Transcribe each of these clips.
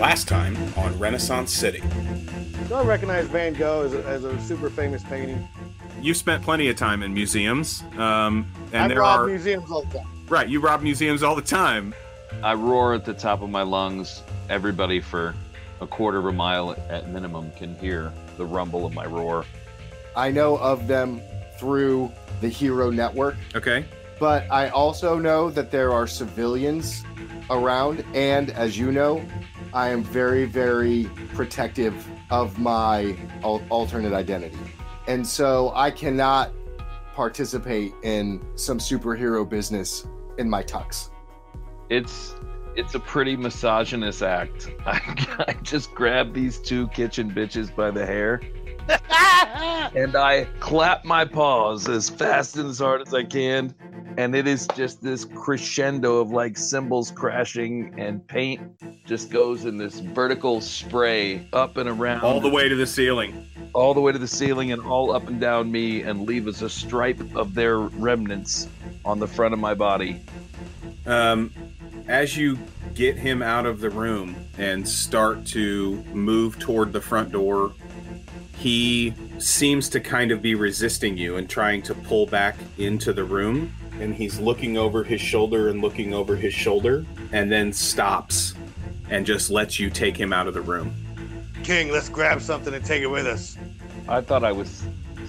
Last time on Renaissance City. Do I recognize Van Gogh as a, as a super famous painting? You've spent plenty of time in museums, um, and I there rob are museums all the time. right. You rob museums all the time. I roar at the top of my lungs. Everybody for a quarter of a mile at minimum can hear the rumble of my roar. I know of them through the Hero Network, Okay. but I also know that there are civilians around. And as you know, I am very, very protective of my al- alternate identity. And so I cannot participate in some superhero business in my tux. It's it's a pretty misogynist act. I, I just grab these two kitchen bitches by the hair and I clap my paws as fast and as hard as I can. And it is just this crescendo of like cymbals crashing and paint just goes in this vertical spray up and around All the way to the ceiling. all the way to the ceiling and all up and down me and leave us a stripe of their remnants on the front of my body. Um, as you get him out of the room and start to move toward the front door, he seems to kind of be resisting you and trying to pull back into the room. And he's looking over his shoulder and looking over his shoulder, and then stops and just lets you take him out of the room. King, let's grab something and take it with us. I thought I was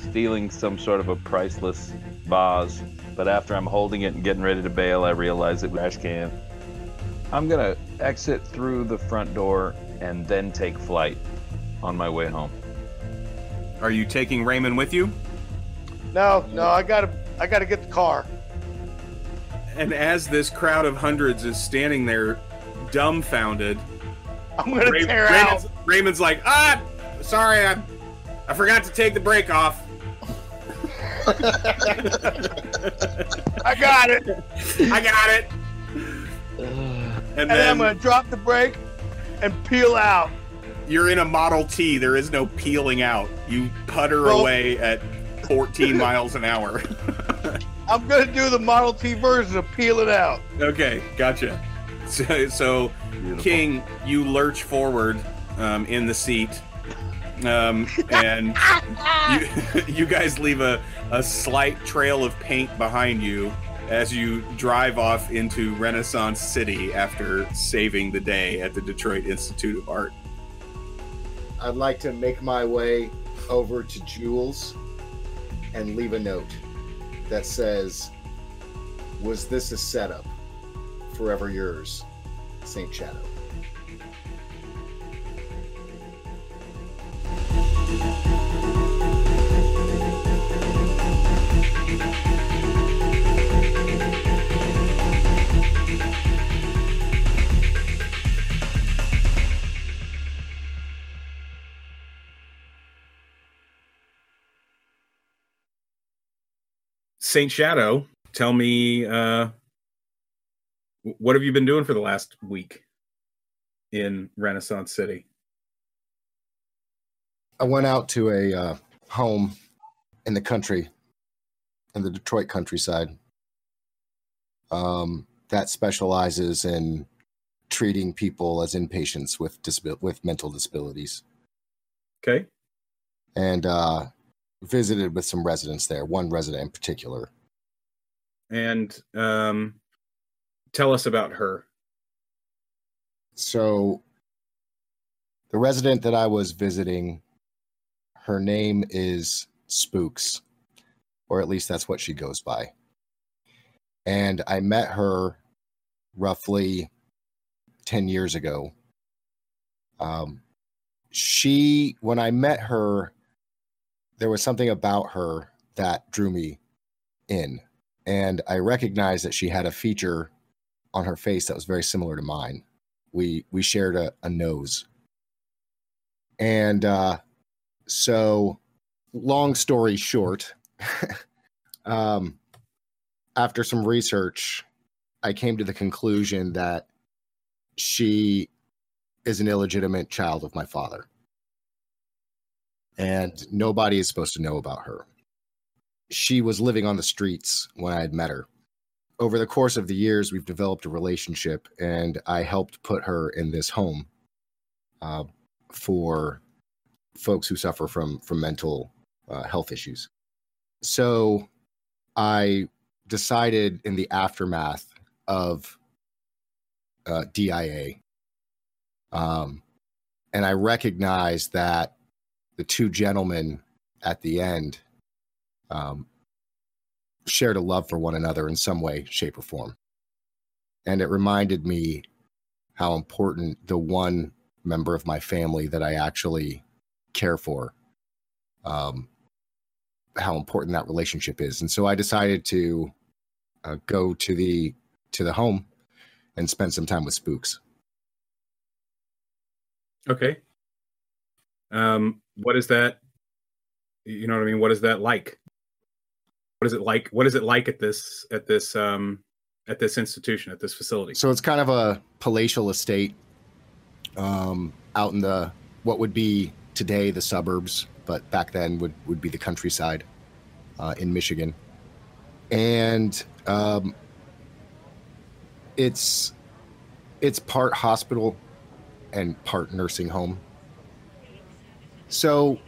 stealing some sort of a priceless vase, but after I'm holding it and getting ready to bail, I realize it was a trash can. I'm gonna exit through the front door and then take flight on my way home. Are you taking Raymond with you? No, no, I gotta, I gotta get the car. And as this crowd of hundreds is standing there, dumbfounded, I'm gonna Ray- tear Raymond's, out. Raymond's like, ah, sorry, I, I forgot to take the brake off. I got it, I got it. And and then I'm gonna drop the brake and peel out. You're in a Model T. There is no peeling out. You putter Well- away at 14 miles an hour. I'm gonna do the Model T version of peel it out. okay, gotcha. So, so King, you lurch forward um, in the seat, um, and you, you guys leave a, a slight trail of paint behind you as you drive off into Renaissance City after saving the day at the Detroit Institute of Art. I'd like to make my way over to Jules and leave a note that says, Was this a setup? Forever yours, Saint Shadow. Saint Shadow, tell me, uh, what have you been doing for the last week in Renaissance City? I went out to a uh, home in the country, in the Detroit countryside, um, that specializes in treating people as inpatients with disabil- with mental disabilities, Okay. and uh, visited with some residents there. One resident in particular. And um, tell us about her. So, the resident that I was visiting, her name is Spooks, or at least that's what she goes by. And I met her roughly 10 years ago. Um, she, when I met her, there was something about her that drew me in. And I recognized that she had a feature on her face that was very similar to mine. We we shared a, a nose. And uh so long story short um after some research i came to the conclusion that she is an illegitimate child of my father and nobody is supposed to know about her she was living on the streets when i had met her over the course of the years, we've developed a relationship, and I helped put her in this home uh, for folks who suffer from from mental uh, health issues. So I decided in the aftermath of uh, DIA, um, and I recognized that the two gentlemen at the end um, shared a love for one another in some way, shape, or form. And it reminded me how important the one member of my family that I actually care for, um, how important that relationship is. And so I decided to uh, go to the to the home and spend some time with spooks. Okay. Um, what is that? You know what I mean? What is that like? What is it like? What is it like at this at this um at this institution at this facility? So it's kind of a palatial estate um, out in the what would be today the suburbs, but back then would would be the countryside uh, in Michigan, and um, it's it's part hospital and part nursing home. So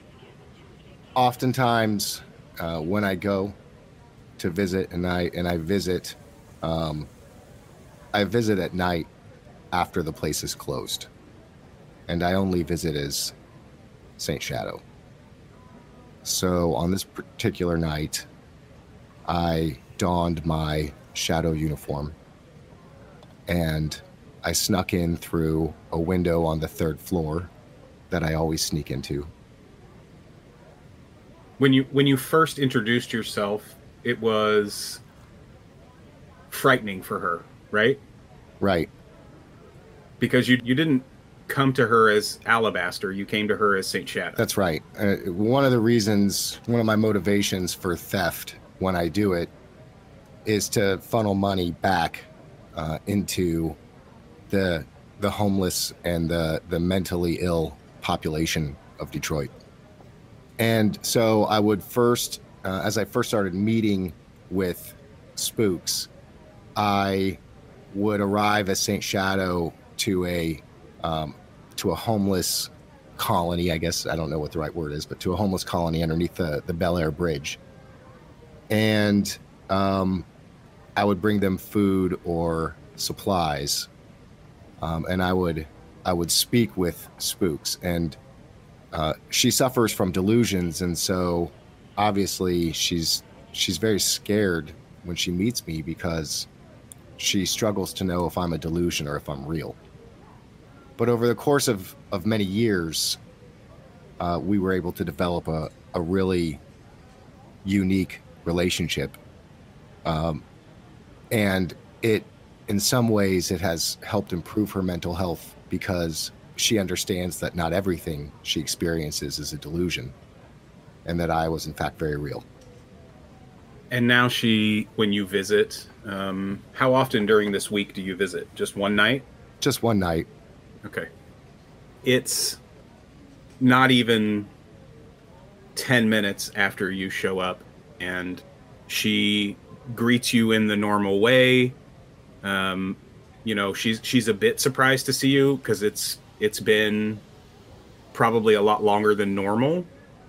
oftentimes uh, when I go to visit and I and I visit, um, I visit at night after the place is closed, and I only visit as Saint Shadow. So on this particular night, I donned my shadow uniform and I snuck in through a window on the third floor that I always sneak into. When you when you first introduced yourself, it was frightening for her, right? Right. Because you you didn't come to her as Alabaster, you came to her as Saint Shadow. That's right. Uh, one of the reasons, one of my motivations for theft when I do it is to funnel money back uh, into the the homeless and the the mentally ill population of Detroit. And so I would first, uh, as I first started meeting with spooks, I would arrive as Saint Shadow to a um, to a homeless colony. I guess I don't know what the right word is, but to a homeless colony underneath the the Belle Isle Bridge, and um, I would bring them food or supplies, um, and I would I would speak with spooks, and uh, she suffers from delusions, and so obviously she's she's very scared when she meets me because she struggles to know if I'm a delusion or if I'm real. But over the course of, of many years, uh, we were able to develop a, a really unique relationship. Um, and it in some ways it has helped improve her mental health because she understands that not everything she experiences is a delusion and that i was in fact very real. And now she when you visit um, how often during this week do you visit? Just one night? Just one night. Okay. It's not even 10 minutes after you show up and she greets you in the normal way. Um, you know, she's she's a bit surprised to see you because it's it's been probably a lot longer than normal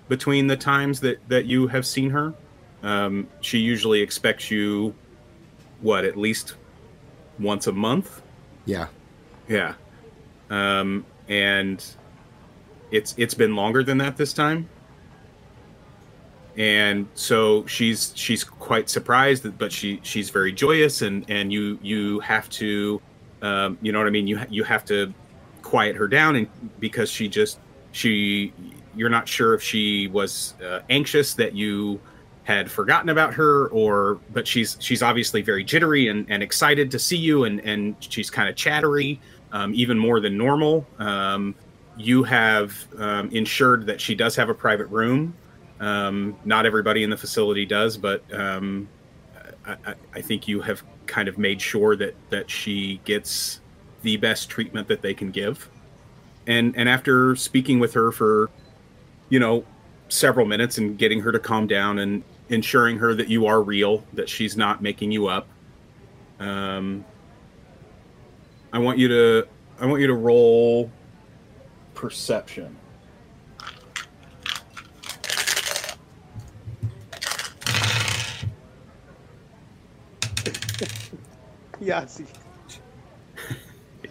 between the times that that you have seen her. Um, she usually expects you, what, at least once a month. Yeah, yeah, um, and it's it's been longer than that this time and so she's she's quite surprised but she she's very joyous and and you you have to um, you know what i mean you you have to quiet her down and because she just she you're not sure if she was uh, anxious that you had forgotten about her or but she's she's obviously very jittery and, and excited to see you and and she's kind of chattery um, even more than normal. Um, you have um, ensured that she does have a private room. Um, not everybody in the facility does, but um, I, I, think you have kind of made sure that that she gets the best treatment that they can give. And and after speaking with her for, you know, several minutes and getting her to calm down and ensuring her that you are real, that she's not making you up. Um, I want you to I want you to roll perception. Yahtzee.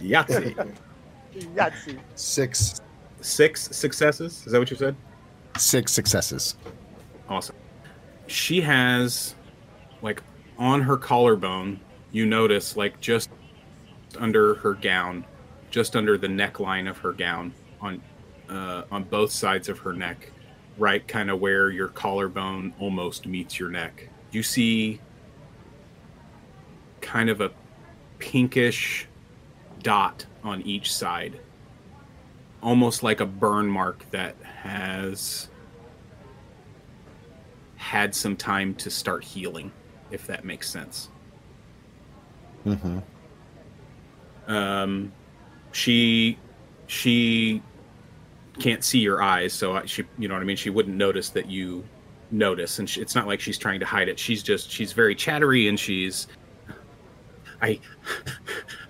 Yahtzee. Yahtzee. Six Six successes. Is that what you said? six successes. Awesome. She has, like, on her collarbone, you notice, like, just under her gown, just under the neckline of her gown, on uh, on both sides of her neck, right, kind of where your collarbone almost meets your neck. You see, kind of a pinkish dot on each side, almost like a burn mark that has had some time to start healing, if that makes sense. Mm-hmm. Um, she she can't see your eyes, so I, she you know what I mean. She wouldn't notice that you notice, and she, it's not like she's trying to hide it. She's just she's very chattery, and she's I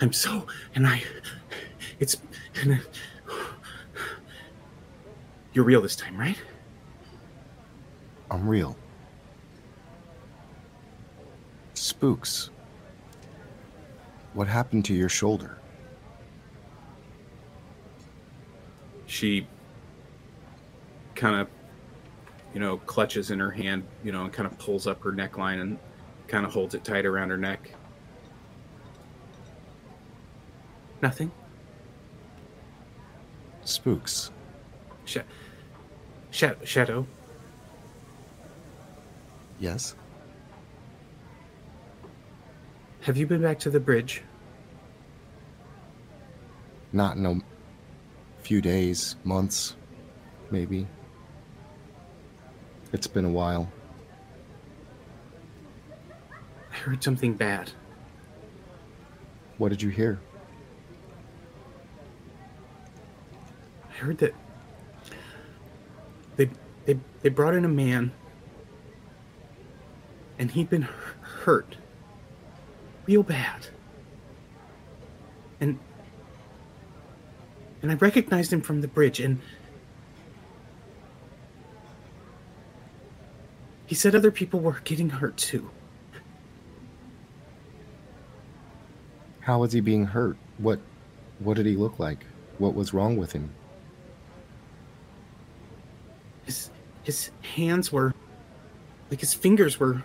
I'm so and I it's and you're real this time, right? I'm real. Spooks. What happened to your shoulder? she kind of you know clutches in her hand you know and kind of pulls up her neckline and kind of holds it tight around her neck nothing Spooks. Sh- Sh- shadow Yes. have you been back to the bridge Not in a few days, months, maybe. It's been a while. i heard something bad What did you hear? I heard that they they, they brought in a man and he'd been hurt real bad and and i recognized him from the bridge and he said other people were getting hurt too How was he being hurt? What what did he look like? What was wrong with him? His hands were like his fingers were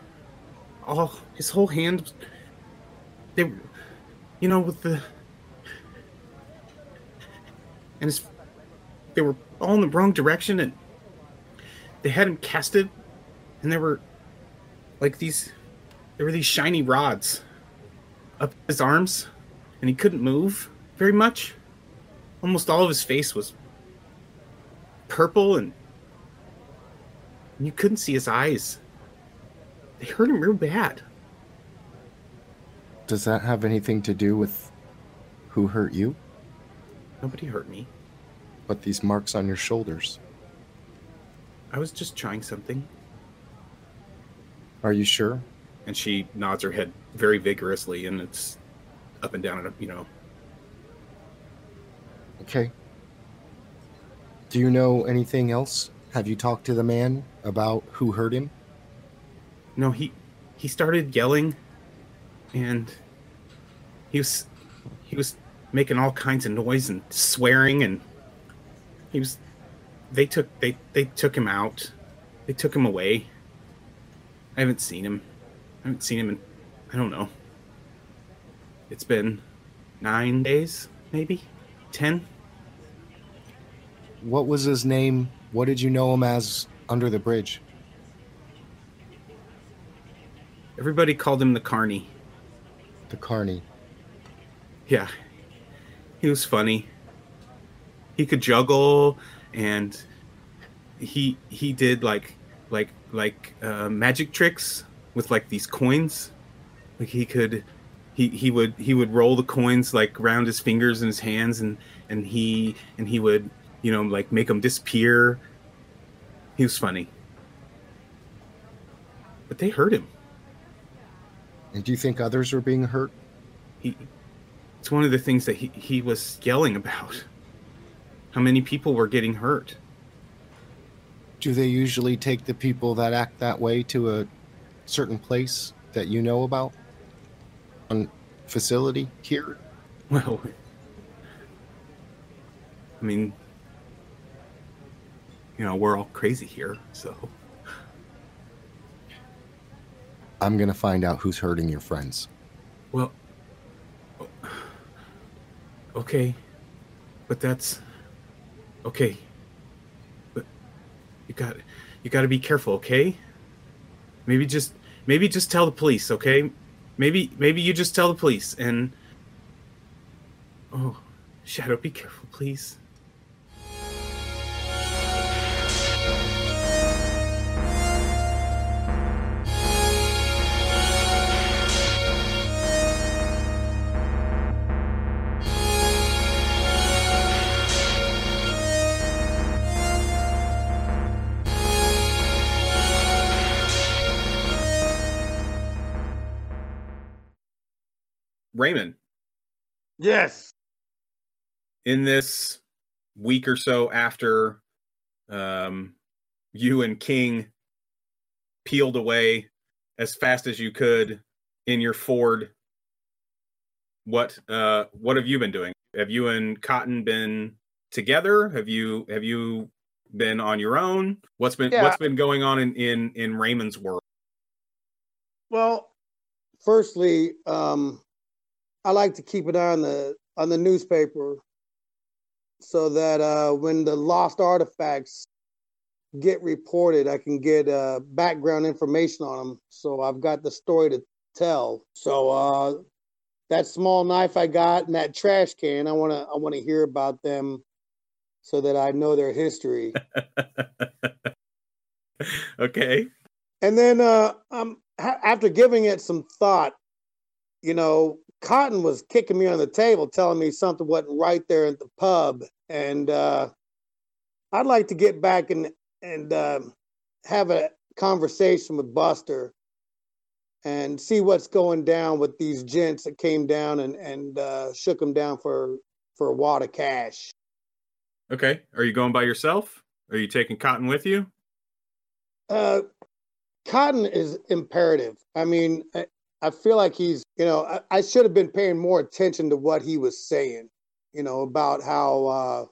all his whole hand they were you know with the and his they were all in the wrong direction and they had him casted and there were like these there were these shiny rods up his arms and he couldn't move very much. Almost all of his face was purple and and you couldn't see his eyes. They hurt him real bad. Does that have anything to do with who hurt you? Nobody hurt me. But these marks on your shoulders. I was just trying something. Are you sure? And she nods her head very vigorously, and it's up and down, and you know. Okay. Do you know anything else? Have you talked to the man about who hurt him? No, he he started yelling, and he was he was making all kinds of noise and swearing, and he was. They took they they took him out. They took him away. I haven't seen him. I haven't seen him in I don't know. It's been nine days, maybe ten. What was his name? What did you know him as under the bridge? Everybody called him the Carney. The Carney. Yeah. He was funny. He could juggle and he he did like like like uh, magic tricks with like these coins. Like he could he he would he would roll the coins like round his fingers and his hands and and he and he would you know like make them disappear. He was funny. But they hurt him. And do you think others are being hurt? he it's one of the things that he, he was yelling about how many people were getting hurt. Do they usually take the people that act that way to a certain place that you know about? On facility here? Well, I mean, you know, we're all crazy here, so. I'm to find out who's hurting your friends. Well, okay, but that's okay. But you got you got to be careful, okay? Maybe just maybe just tell the police, okay? Maybe maybe you just tell the police and oh, Shadow, be careful, please. Raymond, Yes. in this week or so after um, you and King peeled away as fast as you could in your Ford, what uh, what have you been doing? Have you and Cotton been together? Have you have you been on your own? What's been Yeah. what's been going on in in in Raymond's world? Well, firstly, um, I like to keep an eye on the on the newspaper so that uh, when the lost artifacts get reported, I can get uh, background information on them. So I've got the story to tell. So uh, that small knife I got and that trash can, I wanna I wanna hear about them so that I know their history. okay. And then uh, um, ha- after giving it some thought, you know, Cotton was kicking me on the table, telling me something wasn't right there at the pub, and uh, I'd like to get back and and uh, have a conversation with Buster and see what's going down with these gents that came down and and uh, shook them down for for a wad of cash. Okay. Are you going by yourself? Are you taking Cotton with you? Uh, Cotton is imperative. I mean, I, feel like he's, you know, I, I should have been paying more attention to what he was saying, you know, about how uh,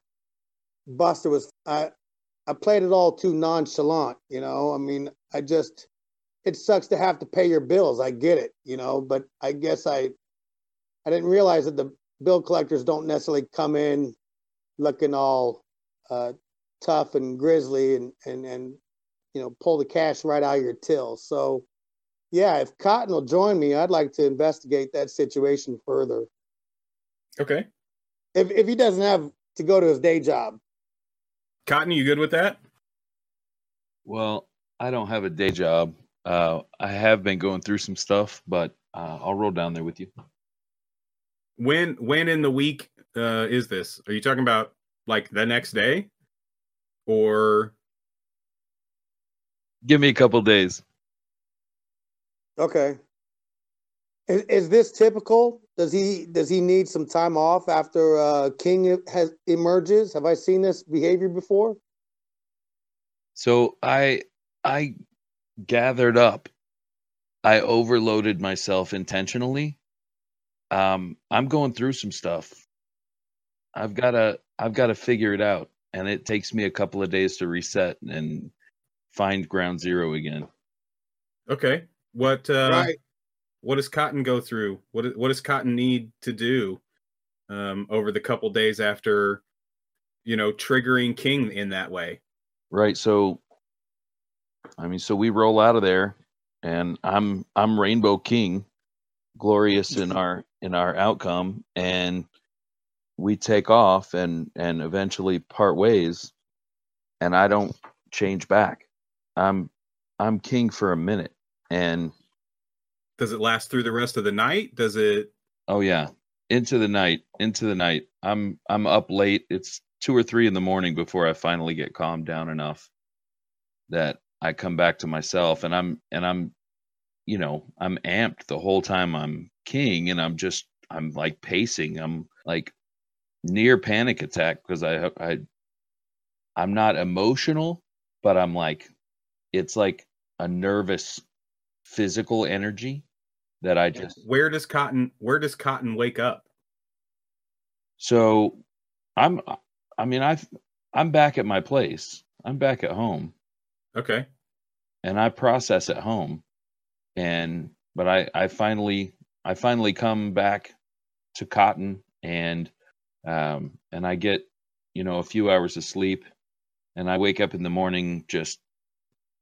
Buster was. I, I played it all too nonchalant, you know. I mean, I just, it sucks to have to pay your bills. I get it, you know, but I guess I, I didn't realize that the bill collectors don't necessarily come in looking all uh, tough and grisly and and and you know, pull the cash right out of your till. So, yeah, if Cotton will join me, I'd like to investigate that situation further. Okay. If if he doesn't have to go to his day job, Cotton, you good with that? Well, I don't have a day job. Uh, I have been going through some stuff, but uh, I'll roll down there with you. When when in the week uh, is this? Are you talking about like the next day, or Give me a couple days. Okay. Is, is this typical? Does he does he need some time off after uh, King has emerges? Have I seen this behavior before? So I I gathered up. I overloaded myself intentionally. Um, I'm going through some stuff. I've got to I've got to figure it out, and it takes me a couple of days to reset and find ground zero again. okay? What uh, right. what does Cotton go through? What what does Cotton need to do um, over the couple days after you know triggering King in that way? Right. So, I mean, so we roll out of there, and I'm I'm Rainbow King, glorious in our in our outcome, and we take off and and eventually part ways, and I don't change back. I'm I'm king for a minute, and Does it last through the rest of the night? Does it? oh yeah, into the night, into the night. I'm I'm up late. It's two or three in the morning before I finally get calmed down enough that I come back to myself and I'm and I'm you know, I'm amped the whole time I'm king and I'm just I'm like pacing. I'm like near panic attack because I I I'm not emotional, but I'm like, it's like a nervous physical energy that I just. Where does Cotton? Where does Cotton wake up? So, I'm. I mean, I've. I'm back at my place. I'm back at home, Okay. and I process at home, and but I I finally I finally come back to Cotton and um and I get you know a few hours of sleep, and I wake up in the morning just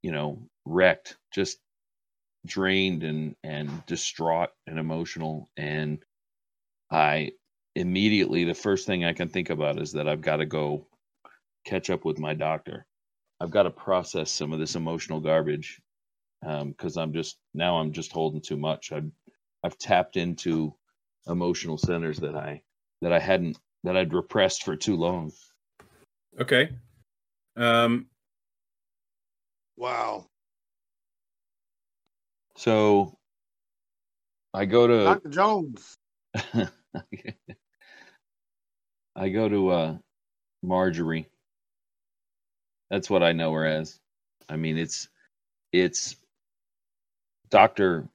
you know wrecked, just drained and and distraught and emotional and I immediately the first thing I can think about is that I've got to go catch up with my doctor. I've got to process some of this emotional garbage because I'm just now I'm just holding too much. I've I've tapped into emotional centers that I that I hadn't that I'd repressed for too long. Okay. Um. Wow. So I go to Dr. Jones. I go to uh Marjorie. That's what I know her as. I mean it's it's Dr.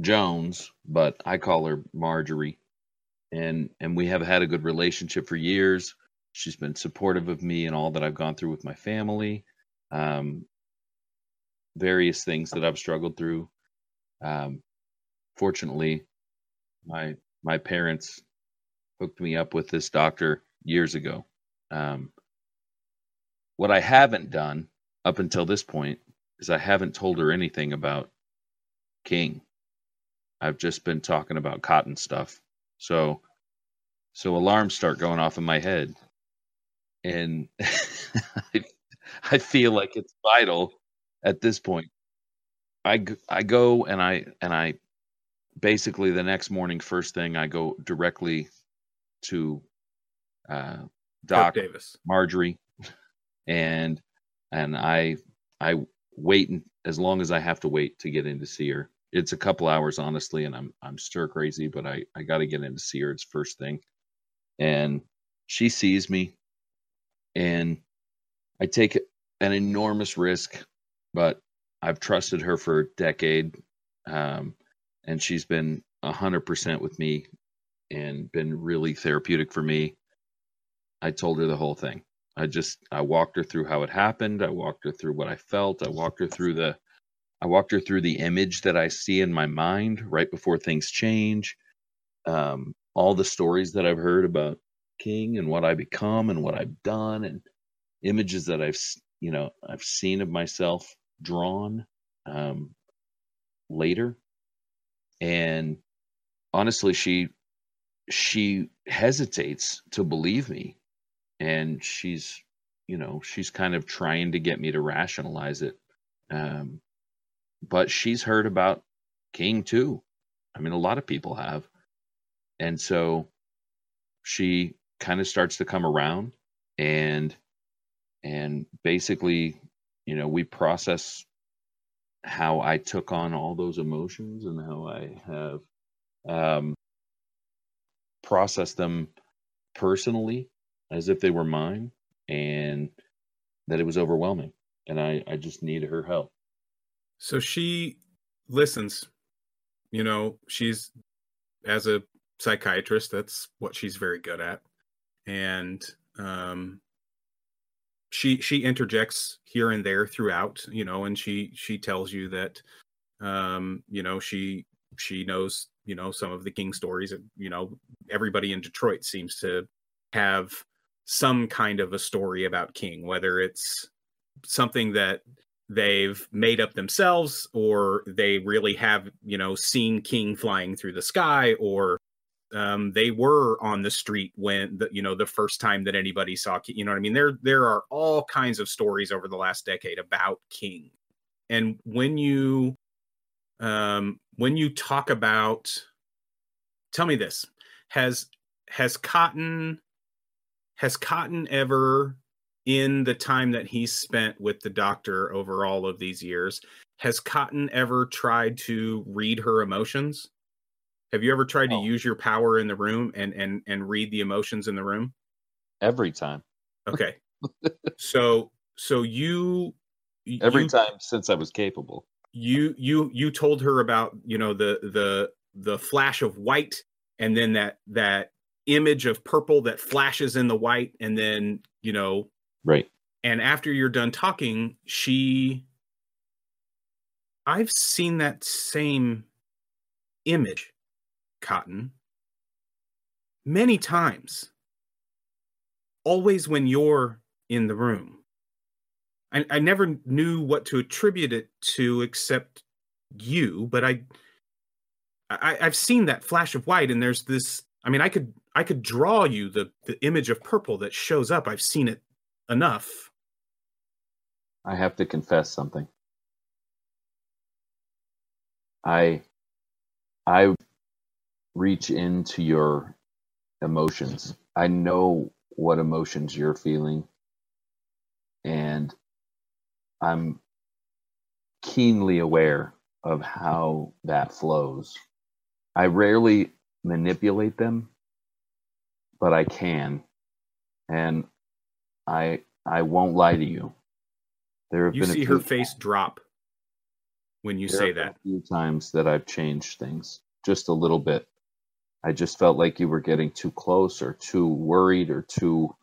Jones, but I call her Marjorie. And and we have had a good relationship for years. She's been supportive of me and all that I've gone through with my family. Um various things that I've struggled through. Um fortunately my my parents hooked me up with this doctor years ago. Um, what I haven't done up until this point is I haven't told her anything about King. I've just been talking about cotton stuff. So so alarms start going off in my head. And I, I feel like it's vital at this point. I, I go and I and I basically the next morning first thing I go directly to uh, Kirk Doc Davis. Marjorie, and and I I wait as long as I have to wait to get in to see her. It's a couple hours honestly, and I'm I'm stir crazy, but I I got to get in to see her. It's first thing, and she sees me, and I take an enormous risk, but I've trusted her for a decade, um, and she's been hundred percent with me, and been really therapeutic for me. I told her the whole thing. I just I walked her through how it happened. I walked her through what I felt. I walked her through the I walked her through the image that I see in my mind right before things change. Um, all the stories that I've heard about King and what I become and what I've done and images that I've you know I've seen of myself drawn um, later. And honestly, she she hesitates to believe me. And she's you know she's kind of trying to get me to rationalize it. Um but she's heard about king too. I mean a lot of people have. And so she kind of starts to come around and and basically you know we process how i took on all those emotions and how i have um processed them personally as if they were mine and that it was overwhelming and i i just needed her help So she listens. You know, she's as a psychiatrist, that's what she's very good at. And um she she interjects here and there throughout, you know, and she she tells you that um, you know, she she knows, you know, some of the King stories. You know, everybody in Detroit seems to have some kind of a story about King, whether it's something that they've made up themselves or they really have you know seen king flying through the sky or um, they were on the street when the you know the first time that anybody saw king you know what i mean? There there are all kinds of stories over the last decade about king. And when you um when you talk about tell me this has has cotton has cotton ever in the time that he's spent with the doctor over all of these years has cotton ever tried to read her emotions have you ever tried Oh. to use your power in the room and and and read the emotions in the room every time okay so so you Every you, time since I was capable. you you you told her about you know the the the flash of white and then that that image of purple that flashes in the white and then you know Right. and after you're done talking she i've seen that same image cotton many times always when you're in the room I, I never knew what to attribute it to except you but i I, I've seen that flash of white, and there's this. I mean, I could I could draw you the the image of purple that shows up. I've seen it enough. I have to confess something. I I reach into your emotions. I know what emotions you're feeling and I'm keenly aware of how that flows. I rarely manipulate them, but I can. And I I won't lie to you. There have You been a see few her face drop when you say that. A few times that I've changed things just a little bit. I just felt like you were getting too close or too worried or too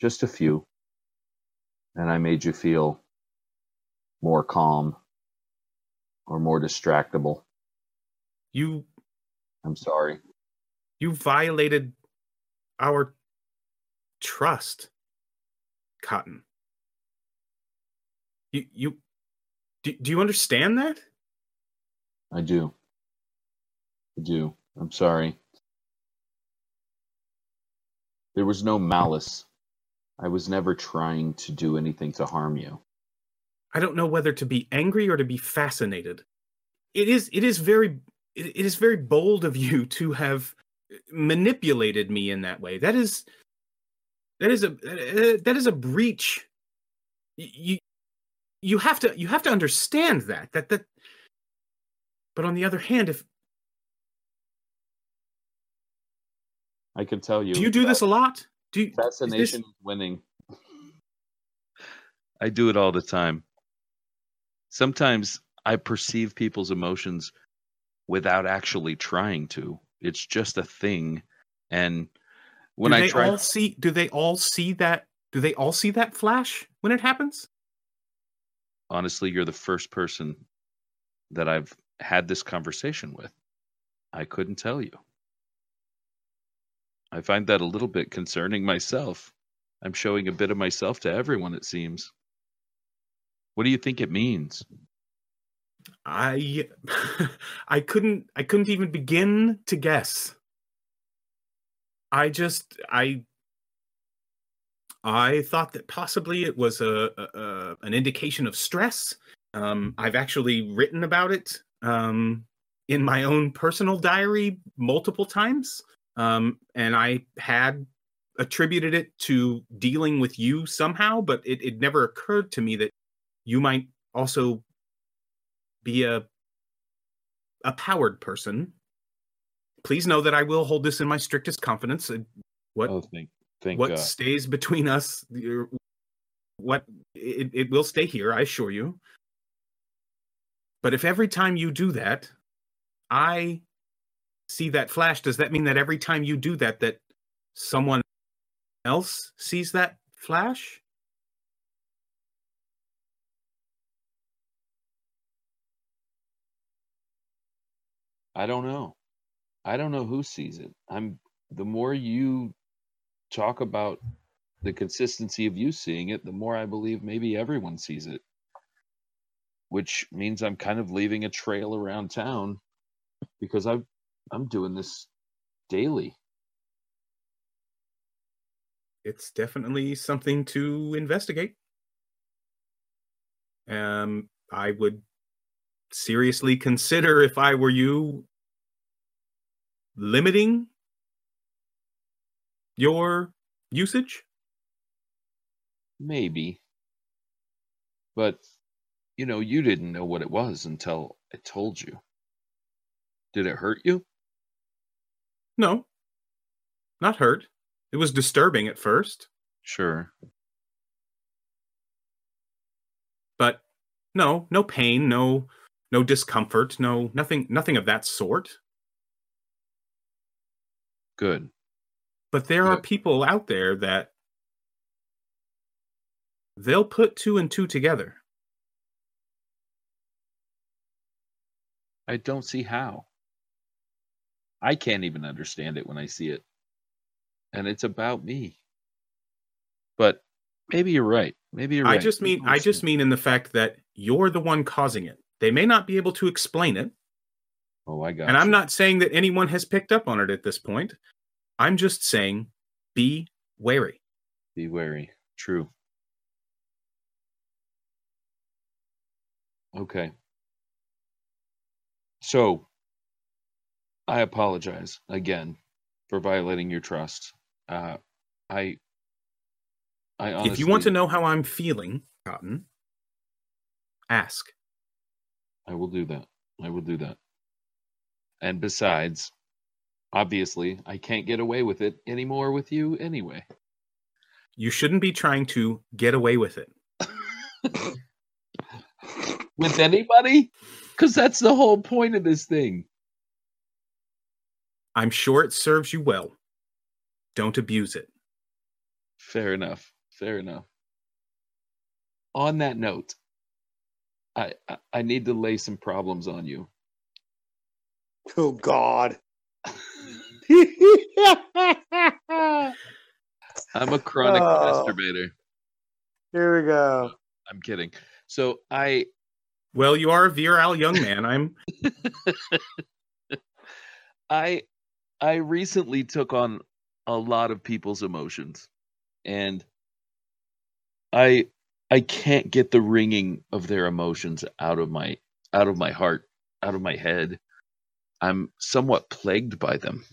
just a few. And I made you feel more calm or more distractible. You I'm sorry. you violated our trust, Cotton. You you do, do you understand that? I do. I do. I'm sorry. There was no malice. I was never trying to do anything to harm you. I don't know whether to be angry or to be fascinated. It is it is very it, is very bold of you to have manipulated me in that way. That is that is a that is a breach. You you have to you have to understand that that that. But on the other hand, if I can tell you. do you do this a lot? Do you, is this- Fascination winning. I do it all the time. Sometimes I perceive people's emotions without actually trying to. It's just a thing. And when do I they try all see do they all see that do they all see that flash when it happens? honestly, you're the first person that I've had this conversation with. I couldn't tell you. I find that a little bit concerning myself. I'm showing a bit of myself to everyone, it seems. What do you think it means? I I couldn't I couldn't even begin to guess. I just I I thought that possibly it was a, a, a an indication of stress. Um, I've actually written about it um, in my own personal diary multiple times, um, and I had attributed it to dealing with you somehow, but it, it never occurred to me that you might also be a a powered person. Please know that I will hold this in my strictest confidence. Uh, What Oh, thank, thank what God. stays between us, what it, it will stay here, I assure you. But if every time you do that, I see that flash, does that mean that every time you do that, that someone else sees that flash? I don't know. I don't know who sees it. I'm the more you talk about the consistency of you seeing it, the more I believe maybe everyone sees it. Which means I'm kind of leaving a trail around town because I I'm doing this daily. It's definitely something to investigate. Um, I would seriously consider if I were you limiting your usage. Maybe. But you know, you didn't know what it was until I told you. Did it hurt you? No, not hurt. It was disturbing at first. Sure. But no, no pain, no no discomfort, no nothing nothing of that sort. Good. But there are people out there that they'll put two and two together. I don't see how. I can't even understand it when I see it. And it's about me. But maybe you're right. Maybe you're I right. just mean I just mean in the fact that you're the one causing it. They may not be able to explain it, Oh, I got it. and I'm not saying that anyone has picked up on it at this point. I'm just saying be wary. Be wary. True. Okay. So, I apologize again for violating your trust. Uh, I, I honestly, if you want to know how I'm feeling, Cotton, ask. I will do that. I will do that. And besides, obviously, I can't get away with it anymore with you anyway. You shouldn't be trying to get away with it. with anybody? Because that's the whole point of this thing. I'm sure it serves you well. Don't abuse it. Fair enough. Fair enough. On that note, I I, I need to lay some problems on you. Oh God. I'm a chronic Oh. masturbator. Here we go. I'm kidding. So I Well, you are a virile young man. I'm I I recently took on a lot of people's emotions and I I can't get the ringing of their emotions out of my out of my heart, out of my head. I'm somewhat plagued by them.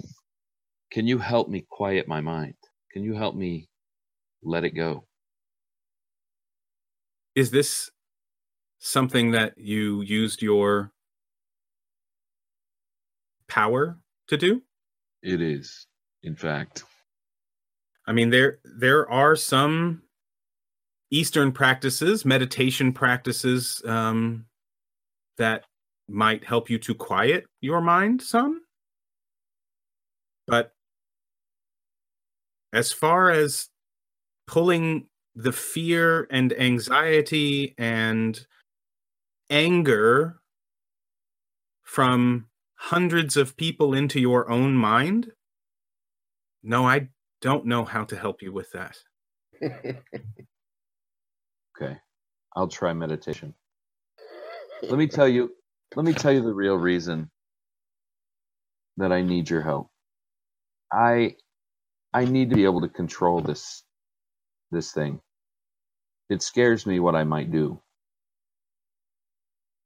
Can you help me quiet my mind? Can you help me let it go? is this something that you used your power to do? It is, in fact. I mean there there are some eastern practices, meditation practices um that might help you to quiet your mind some. But as far as pulling the fear and anxiety and anger from hundreds of people into your own mind, no, I don't know how to help you with that. Okay. I'll try meditation. Let me tell you, let me tell you the real reason that I need your help. I I need to be able to control this this thing. It scares me what I might do.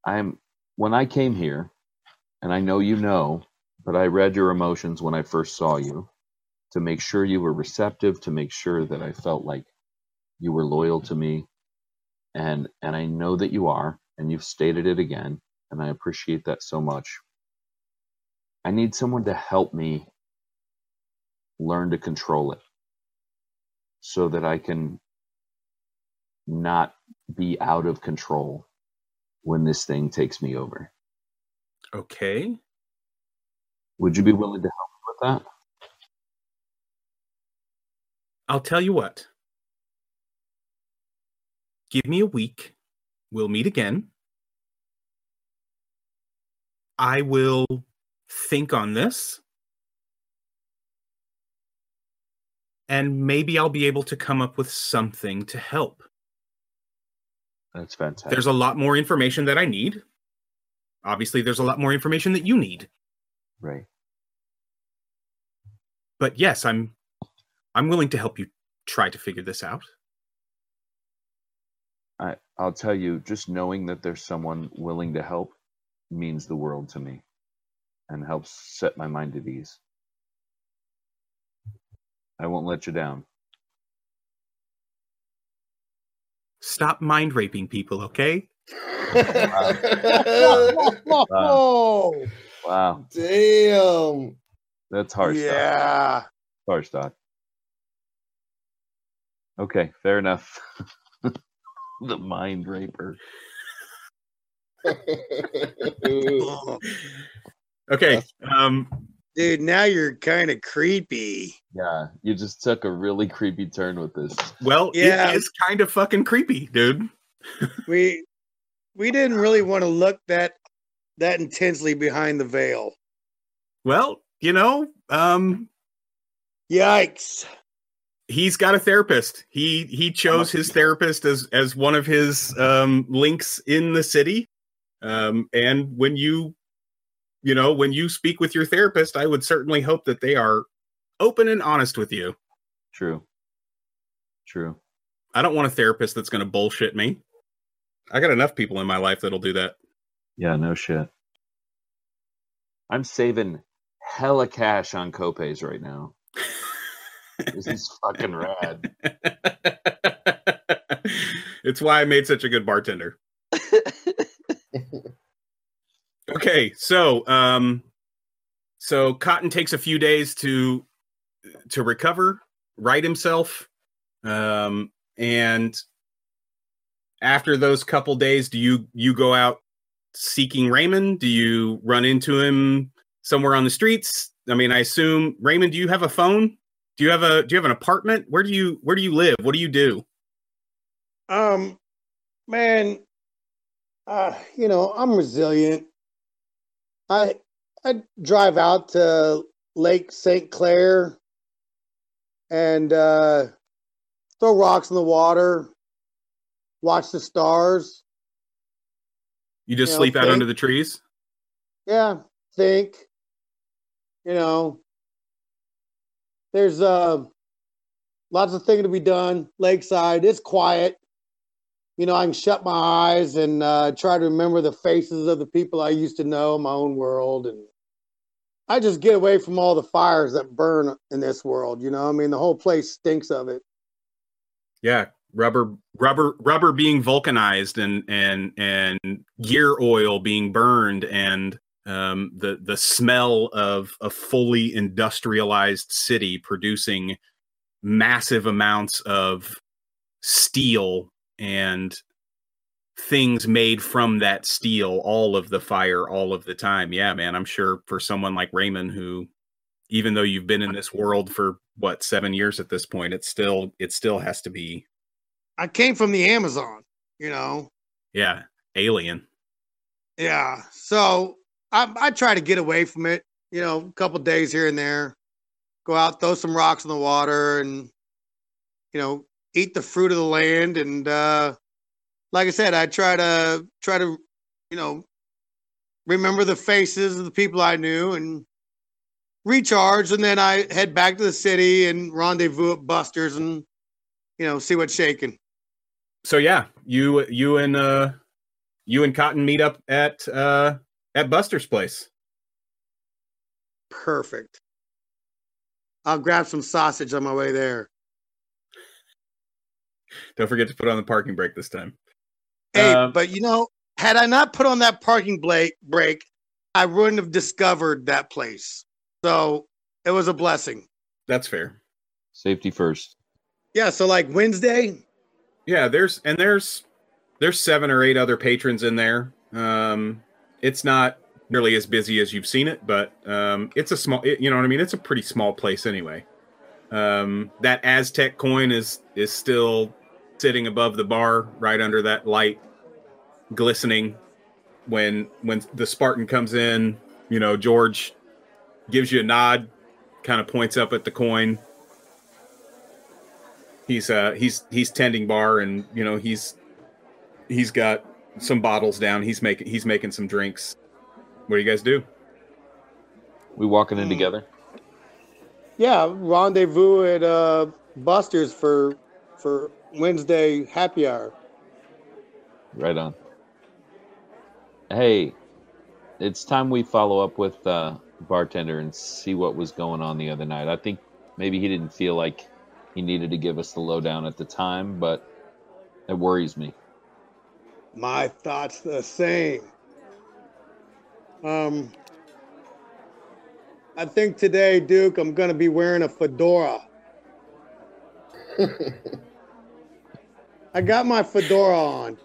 I'm when I came here, and I know you know, but I read your emotions when I first saw you to make sure you were receptive, to make sure that I felt like you were loyal to me. And and I know that you are, and you've stated it again, and I appreciate that so much. I need someone to help me learn to control it so that I can not be out of control when this thing takes me over. Okay. Would you be willing to help me with that? I'll tell you what. Give me a week. We'll meet again. I will think on this. And maybe I'll be able to come up with something to help. That's fantastic. There's a lot more information that I need. Obviously, there's a lot more information that you need. right. But yes, I'm I'm willing to help you try to figure this out. I, I'll tell you, just knowing that there's someone willing to help means the world to me and helps set my mind at ease. I won't let you down. Stop mind raping people, okay? Oh, Wow, Damn. that's harsh. Doc. yeah. Harsh, Doc. Okay, fair enough. the mind raper. Okay. Um, Dude, now you're kind of creepy. Yeah, you just took a really creepy turn with this. well, Yeah. it is kind of fucking creepy, dude. We we didn't really want to look that that intensely behind the veil. Well, you know, um, Yikes. he's got a therapist. He he chose his therapist as as one of his um links in the city. Um and when you you know, when you speak with your therapist, I would certainly hope that they are open and honest with you. True. True. I don't want a therapist that's going to bullshit me. I got enough people in my life that'll do that. Yeah, no shit. I'm saving hella cash on copays right now. This is fucking rad. it's why I made such a good bartender. Okay, so um so Cotton takes a few days to to recover, right himself. Um and after those couple days, do you you go out seeking Raymond? Do you run into him somewhere on the streets? I mean, I assume Raymond, do you have a phone? Do you have a do you have an apartment? Where do you where do you live? What do you do? Um man, uh, you know, I'm resilient. I I drive out to Lake St. Clair and uh throw rocks in the water, watch the stars. You just You know, sleep out under the trees? Yeah, think. You know, there's uh lots of things to be done. Lakeside, it's quiet. You know, I can shut my eyes and uh, try to remember the faces of the people I used to know in my own world, and I just get away from all the fires that burn in this world. You know, I mean, the whole place stinks of it. Yeah, rubber, rubber, rubber being vulcanized, and and and gear oil being burned, and um, the the smell of a fully industrialized city producing massive amounts of steel and things made from that steel all of the fire all of the time. Yeah man i'm sure for someone like raymond who even though you've been in this world for what seven years at this point it still it still has to be I came from the Amazon. You know, yeah alien Yeah. So I I try to get away from it, you know, a couple days here and there. Go out, throw some rocks in the water and you know, eat the fruit of the land and uh like I said, I try to try to, you know, remember the faces of the people I knew and recharge and then I head back to the city and rendezvous at Buster's and you know, see what's shaking. So yeah you you and uh you and cotton meet up at uh at buster's place Perfect. I'll grab some sausage on my way there. don't forget to put on the parking brake this time Hey, Um, but you know, had I not put on that parking brake, brake, I wouldn't have discovered that place. So it was a blessing. that's fair Safety first. Yeah. So like Wednesday, yeah there's and there's there's seven or eight other patrons in there. Um it's not nearly as busy as you've seen it but um it's a small it, you know what i mean? It's a pretty small place anyway. Um that aztec coin is is still sitting above the bar right under that light glistening. When when the spartan comes in you know george gives you a nod kind of points up at the coin he's uh he's he's tending bar and you know he's he's got some bottles down he's making he's making some drinks what do you guys do We walking in Hmm. together. yeah, rendezvous at uh, Buster's for for Wednesday happy hour. Right on. Hey, it's time we follow up with uh, bartender and see what was going on the other night. I think maybe he didn't feel like he needed to give us the lowdown at the time, but it worries me. My thoughts the same. Um, I think today, Duke, I'm gonna be wearing a fedora. I got my fedora on.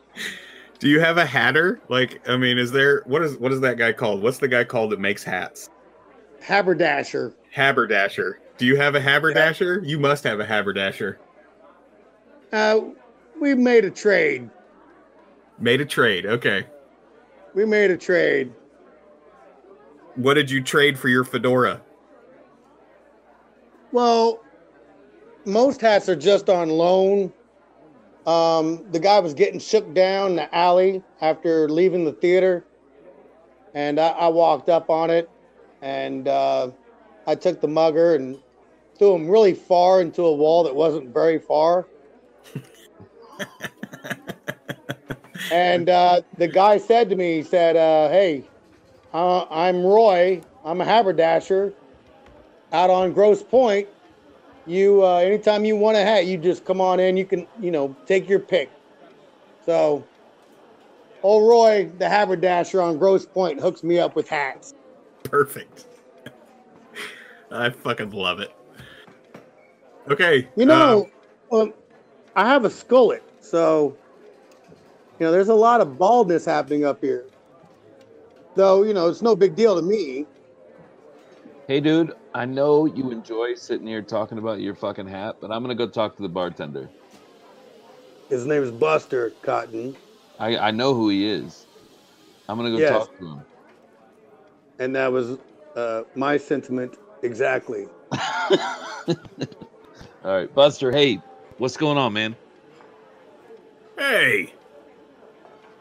Do you have a hatter? Like, I mean, is there what is what is that guy called? What's the guy called that makes hats? Haberdasher. Haberdasher. Do you have a haberdasher? You must have a haberdasher. Uh, we made a trade. Made a trade. Okay. We made a trade. What did you trade for your fedora? Well, most hats are just on loan. Um, the guy was getting shook down in the alley after leaving the theater, and I, I walked up on it, and uh, I took the mugger and threw him really far into a wall that wasn't very far. and uh, the guy said to me, he said, uh, "Hey, uh, I'm Roy. I'm a haberdasher out on Grosse Pointe. You, uh, anytime you want a hat, you just come on in. You can, you know, take your pick." So, old Roy, the haberdasher on Grosse Pointe, hooks me up with hats. Perfect. I fucking love it. Okay. You know, um, I have a skullet, so you know, there's a lot of baldness happening up here. Though, you know, it's no big deal to me. Hey, dude, I know you enjoy sitting here talking about your fucking hat, but I'm gonna go talk to the bartender. His name is Buster Cotton, I, I know who he is. I'm gonna go Yes. talk to him. and that was uh, my sentiment exactly. All right, Buster. Hey, what's going on, man? Hey,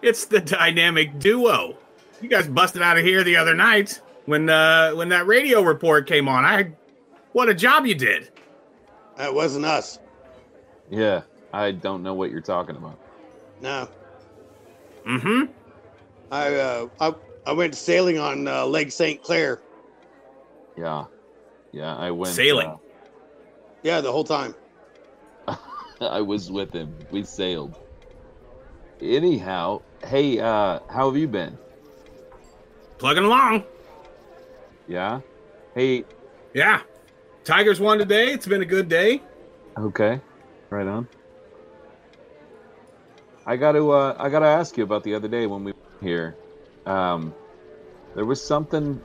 it's the dynamic duo. You guys busted out of here the other night when uh when that radio report came on. I what a job you did. That wasn't us. Yeah, I don't know what you're talking about. No, Mm-hmm. I uh, I I went sailing on uh, Lake St. Clair. Yeah, yeah, I went Sailing. Yeah, the whole time. I was with him. We sailed. Anyhow, hey, uh, how have you been? Plugging along. Yeah. Hey. Yeah. Tigers won today. It's been a good day. Okay. Right on. I got to. Uh, I got to ask you about the other day when we were here. Um, there was something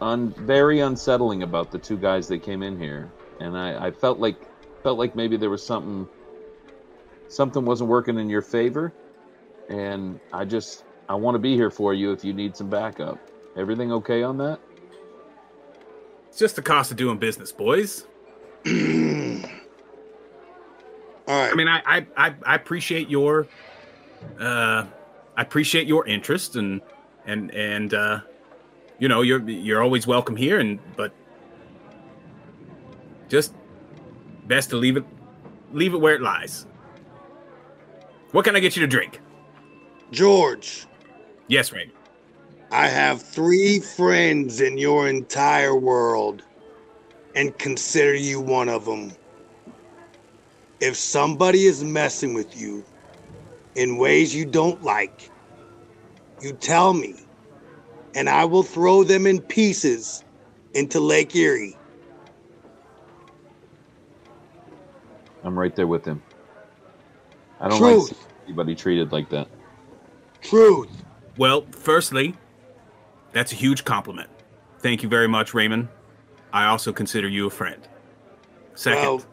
un- very unsettling about the two guys that came in here, and I, I felt like felt like maybe there was something something wasn't working in your favor, and I just I want to be here for you if you need some backup. Everything okay on that? It's just the cost of doing business, boys. All right. I mean, I I I, I appreciate your uh I appreciate your interest and and and uh you know, you're you're always welcome here and but just best to leave it leave it where it lies. What can I get you to drink? George, Yes, Ray. I have three friends in your entire world, and consider you one of them. If somebody is messing with you in ways you don't like, you tell me, and I will throw them in pieces into Lake Erie. I'm right there with him. I don't like Truth. seeing anybody treated like that. Truth. Well, firstly, that's a huge compliment. Thank you very much, Raymond. I also consider you a friend. Second, Well,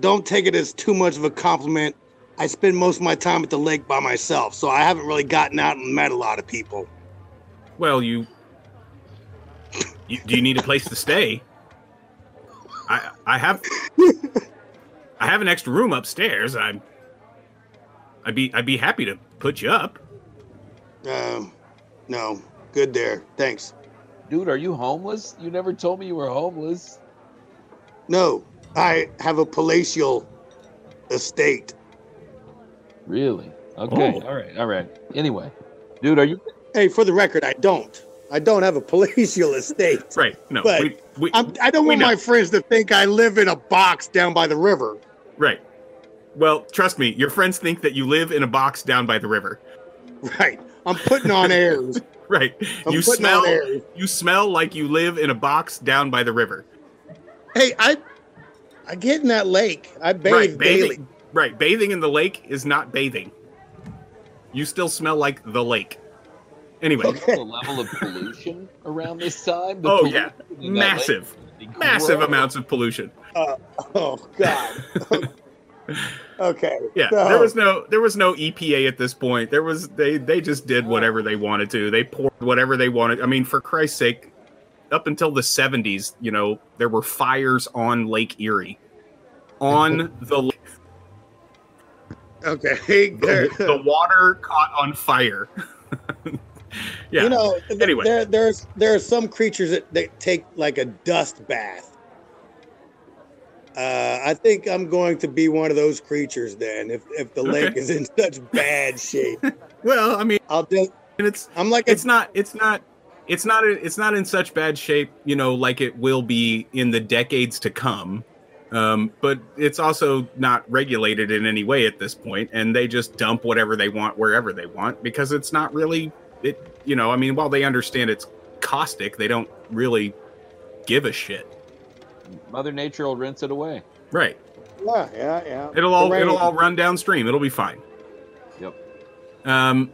don't take it as too much of a compliment. I spend most of my time at the lake by myself, so I haven't really gotten out and met a lot of people. well, you, you do you need a place to stay? I I have I have an extra room upstairs. I'm I'd be I'd be happy to put you up. Um, no, good there. Thanks. Dude, are you homeless? You never told me you were homeless. No, I have a palatial estate. Really? Okay. Oh. All right. All right. Anyway, dude, are you? Hey, for the record, I don't. I don't have a palatial estate. Right? No, But we, we I'm, I don't We want know. my friends to think I live in a box down by the river. right. Well, trust me, your friends think that you live in a box down by the river. Right. I'm putting on airs. Right. I'm you smell you smell like you live in a box down by the river. Hey, I I get in that lake. I bathe right, daily. bathing. right. Bathing in the lake is not bathing. You still smell like the lake. Anyway. The level of pollution around this time. The oh pollution yeah, in lake massive, must massive amounts of pollution. Uh, oh God. okay. Yeah, so- there was no there was no EPA at this point. There was they they just did oh. whatever they wanted to. They poured whatever they wanted. I mean, for Christ's sake, up until the 70s, you know, there were fires on Lake Erie. On the lake. Okay. the, the water caught on fire. yeah. You know, th- Anyway. there there's there are some creatures that, that take like a dust bath. Uh, I think I'm going to be one of those creatures then. If if the lake is in such bad shape, well, I mean, I'll just it's I'm like a, it's not it's not it's not it's not in such bad shape, you know, like it will be in the decades to come. Um, but it's also not regulated in any way at this point, and they just dump whatever they want wherever they want because it's not really it. You know, I mean, while they understand it's caustic, they don't really give a shit. Mother Nature will rinse it away. Right? yeah yeah yeah. It'll all The it'll all run downstream. It'll be fine. Yep. Um.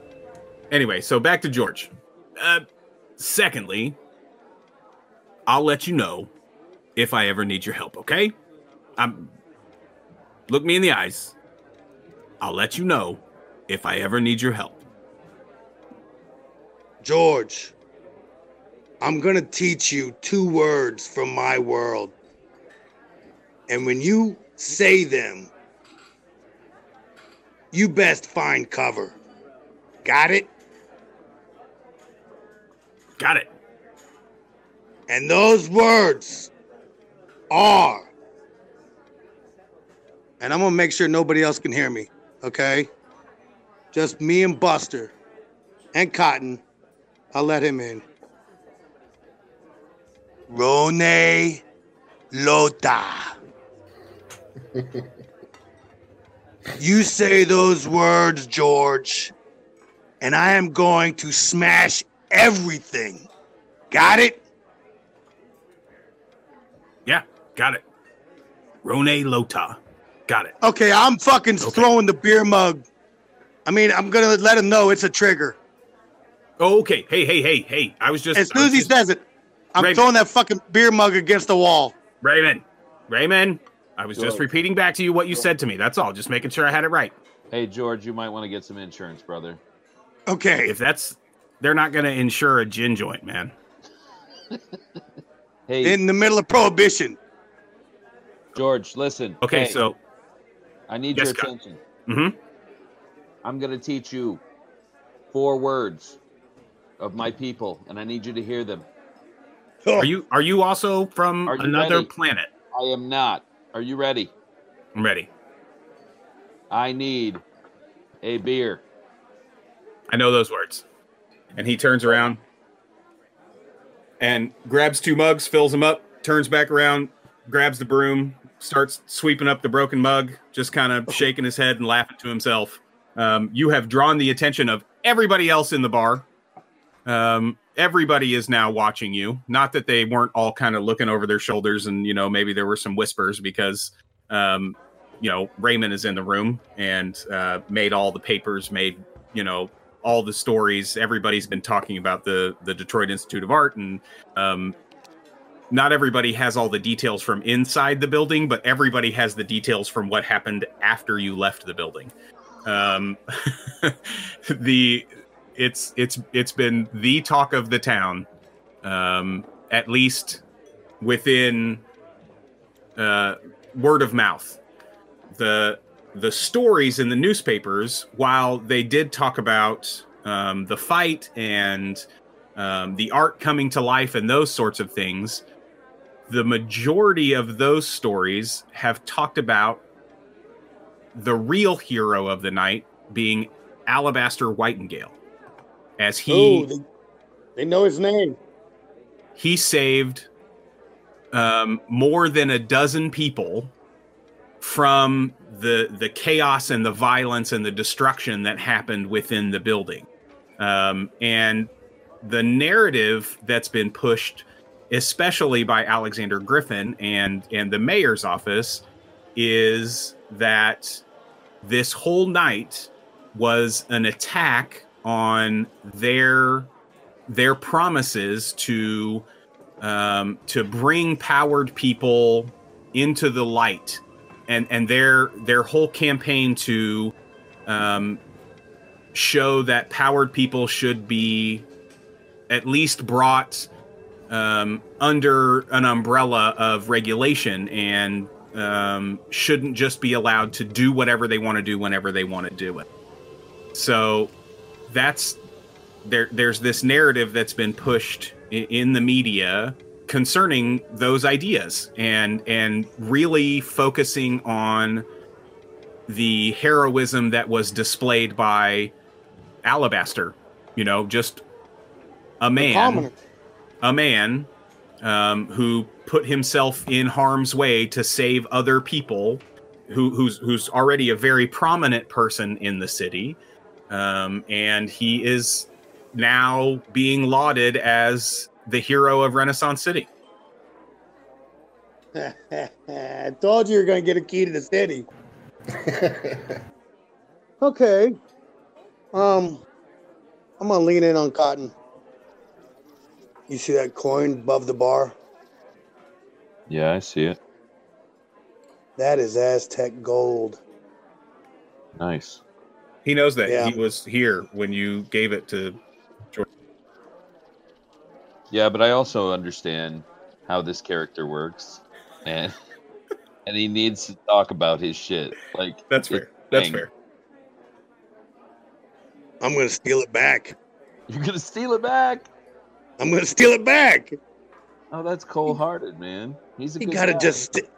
Anyway, so back to George. Uh, secondly, I'll let you know if I ever need your help. Okay? I'm. Look me in the eyes. I'll let you know if I ever need your help. George. I'm gonna teach you two words from my world, and when you say them, you best find cover. Got it? Got it. And those words are. And I'm gonna make sure nobody else can hear me, okay? Just me and Buster and Cotton. I'll let him in. Rone Lota. you say those words, George, and I am going to smash everything. Got it? Yeah, got it. Rone Lota. Got it. Okay, I'm fucking Okay. throwing the beer mug. I mean, I'm gonna let him know it's a trigger. Oh, okay. Hey, hey, hey, hey. I was just As I soon as he just- says it, I'm Raymond. throwing that fucking beer mug against the wall. Raymond. Raymond. I was just repeating back to you what you said to me. That's all. Just making sure I had it right. Hey George, you might want to get some insurance, brother. Okay. if that's they're not going to insure a gin joint man Hey In the middle of prohibition. George, listen. okay Hey, so I need Yes, your Scott. attention. mhm. I'm gonna teach you four words of my people, and I need you to hear them. are you are you also from Are you another ready? planet I am not. Are you ready? i'm ready I need a beer. i know those words and he turns around and grabs two mugs fills them up turns back around grabs the broom starts sweeping up the broken mug just kind of shaking his head and laughing to himself um, you have drawn the attention of everybody else in the bar um, everybody is now watching you. Not that they weren't all kind of looking over their shoulders and you know maybe there were some whispers because um, you know raymond is in the room and uh, made all the papers made you know all the stories. Everybody's been talking about the the detroit institute of art and um, not everybody has all the details from inside the building but everybody has the details from what happened after you left the building. Um, the it's it's it's been the talk of the town um at least within uh word of mouth. The the stories in the newspapers while they did talk about um the fight and um the art coming to life and those sorts of things the majority of those stories have talked about the real hero of the night being Alabaster Whitingale as he oh, they, they know his name. he saved um, more than a dozen people from the the chaos and the violence and the destruction that happened within the building um, and the narrative that's been pushed especially by alexander griffin and and the mayor's office is that this whole night was an attack on their their promises to um, to bring powered people into the light, and and their their whole campaign to um, show that powered people should be at least brought um, under an umbrella of regulation and um, shouldn't just be allowed to do whatever they want to do whenever they want to do it. So that's there. There's this narrative that's been pushed in, in the media concerning those ideas and and really focusing on the heroism that was displayed by Alabaster. You know, just a man, a man um, who put himself in harm's way to save other people, who, who's who's already a very prominent person in the city, um, and he is now being lauded as the hero of Renaissance City. I told you you're going to get a key to the city. okay. Um, I'm gonna lean in on Cotton. You see that coin above the bar? Yeah, I see it. That is Aztec gold. Nice. He knows that Yeah. he was here when you gave it to George. Yeah, but I also understand how this character works, and and he needs to talk about his shit. Like That's fair. That's fair. I'm gonna steal it back. You're gonna steal it back. I'm gonna steal it back. Oh, that's cold hearted, man. He's a He good gotta guy. just. st-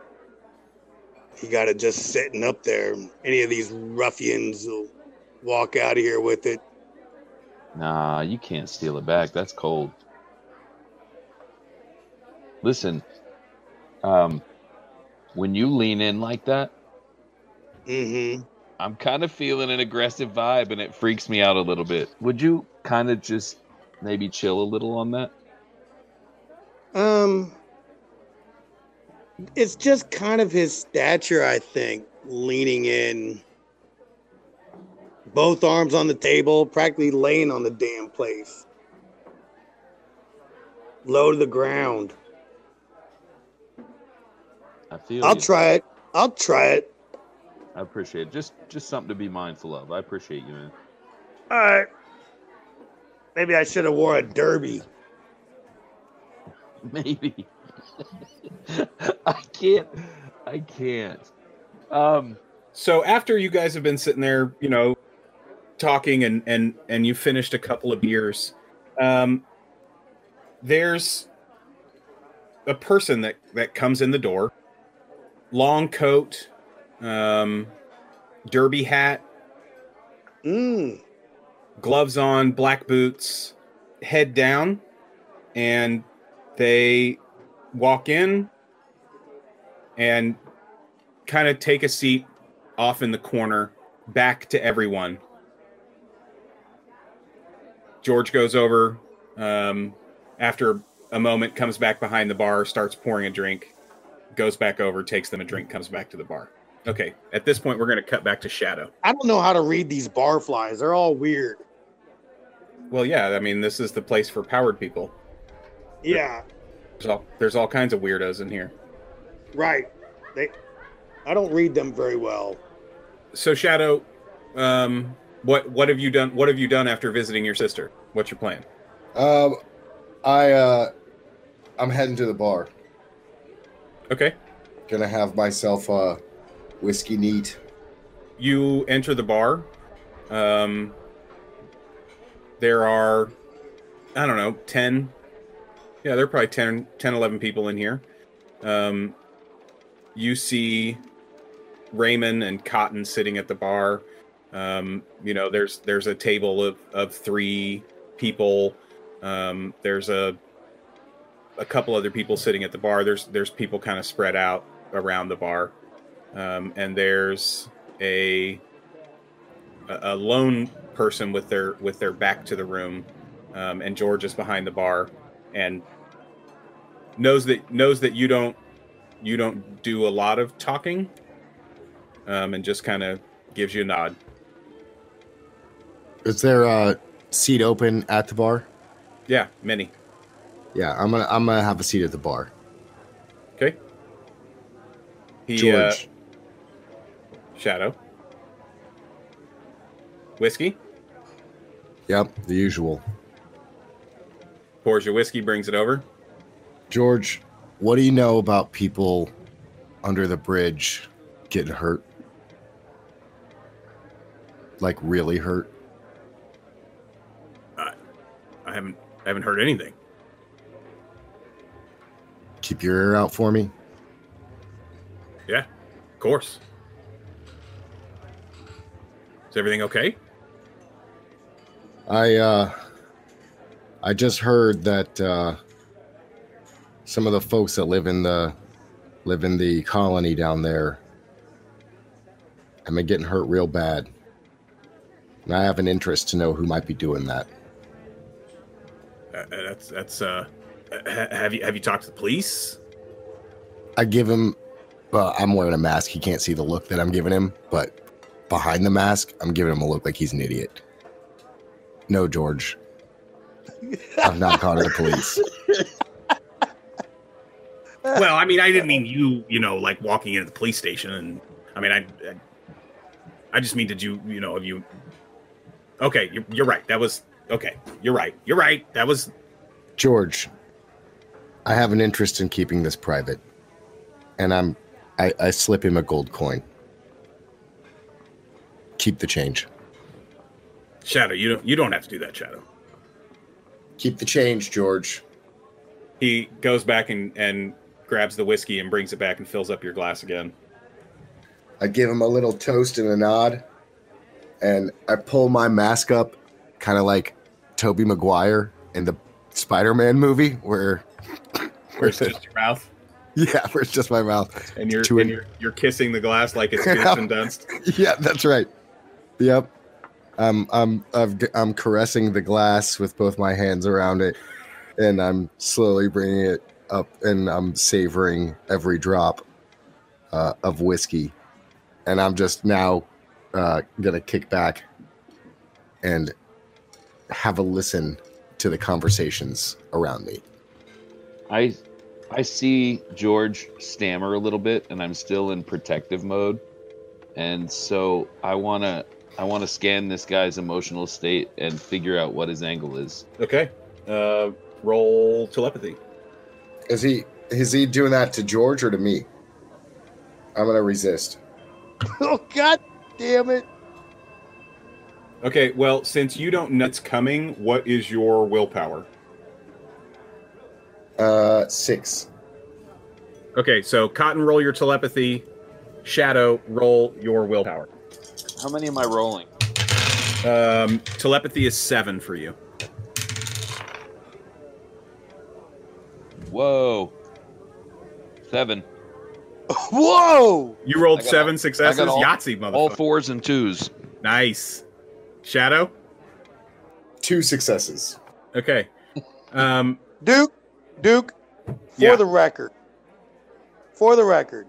He gotta just sitting up there. Any of these ruffians will walk out of here with it. Nah, you can't steal it back. That's cold. Listen, um, when you lean in like that, Mm-hmm. I'm kind of feeling an aggressive vibe and it freaks me out a little bit. Would you kind of just maybe chill a little on that? Um, it's just kind of his stature, I think, leaning in, both arms on the table, practically laying on the damn place, low to the ground. I feel I'll you. try it. I'll try it. I appreciate it. Just just something to be mindful of. I appreciate you, man. All right. Maybe I should have wore a derby. Maybe. I can't. I can't. Um. So after you guys have been sitting there, you know, talking and and and you finished a couple of beers, um, there's a person that that comes in the door, long coat, um, derby hat, Mm. gloves on, black boots, head down, and they walk in and kind of take a seat off in the corner, back to everyone. George goes over um, after a moment, comes back behind the bar, starts pouring a drink, goes back over, takes them a drink, comes back to the bar. Okay, at this point, we're going to cut back to Shadow. I don't know how to read these barflies. They're all weird. Well, yeah, I mean, this is the place for powered people. Yeah, There's all, there's all kinds of weirdos in here. right. They, I don't read them very well. So, Shadow, um, what what have you done? What have you done after visiting your sister? What's your plan? Um, I uh, I'm heading to the bar. Okay, Gonna have myself a whiskey neat. you enter the bar. Um, there are, I don't know, 10, yeah, there are probably 10, 10 11 people in here. Um, you see Raymond and Cotton sitting at the bar. Um, you know, there's there's a table of, of three people. Um, there's a a couple other people sitting at the bar. There's there's people kind of spread out around the bar, um, and there's a a lone person with their with their back to the room, um, and George is behind the bar, and knows that knows that you don't you don't do a lot of talking, um, and just kind of gives you a nod. Is there a seat open at the bar? Yeah, many. Yeah, I'm gonna I'm gonna have a seat at the bar. Okay. He, uh, George, Shadow. Whiskey. yep, the usual. Pours your whiskey, brings it over. George, what do you know about people under the bridge getting hurt? Like really hurt? I haven't I haven't heard anything. Keep your ear out for me. Yeah, of course. Is everything okay? I uh I just heard that uh some of the folks that live in the live in the colony down there have been getting hurt real bad. And I have an interest to know who might be doing that. Uh, that's that's uh. Have you have you talked to the police? I give him well, I'm wearing a mask. He can't see the look that I'm giving him, but behind the mask, I'm giving him a look like he's an idiot. No, George. I've not gone to the police. well, I mean, I didn't mean you. You know, like walking into the police station, and I mean, I, I, I just mean did you, you know, have you? Okay, you're, you're right. That was okay. You're right. You're right. That was George, I have an interest in keeping this private. And I'm I, I slip him a gold coin. Keep the change. Shadow. You don't. You don't have to do that, Shadow. Keep the change, George. He goes back and and grabs the whiskey and brings it back and fills up your glass again. I give him a little toast and a nod, and I pull my mask up, kind of like Tobey Maguire in the Spider-Man movie, where, where It's just your mouth, yeah, where it's just my mouth. and you're and an- you're, you're kissing the glass like it's Dunst. Yeah, that's right. Yep. I'm I'm I've, I'm caressing the glass with both my hands around it, and I'm slowly bringing it up, and I'm savoring every drop uh, of whiskey, and I'm just now uh, gonna kick back and have a listen to the conversations around me. I I see George stammer a little bit and I'm still in protective mode. And so I want to I want to scan this guy's emotional state and figure out what his angle is. Okay. Uh, roll telepathy. Is he is he doing that to George or to me? I'm gonna resist. Oh God damn it! Okay. Well, since you don't know it's coming, what is your willpower? Uh, six. Okay. So Cotton, roll your telepathy. Shadow, roll your willpower. How many am I rolling? Um, telepathy is seven for you. Whoa. 7. Whoa! You rolled seven all- successes. I got all- Yahtzee, motherfucker. All fours and twos. Nice. Shadow. Two successes. Okay. Um, Duke, Duke, for Yeah. the record, for the record,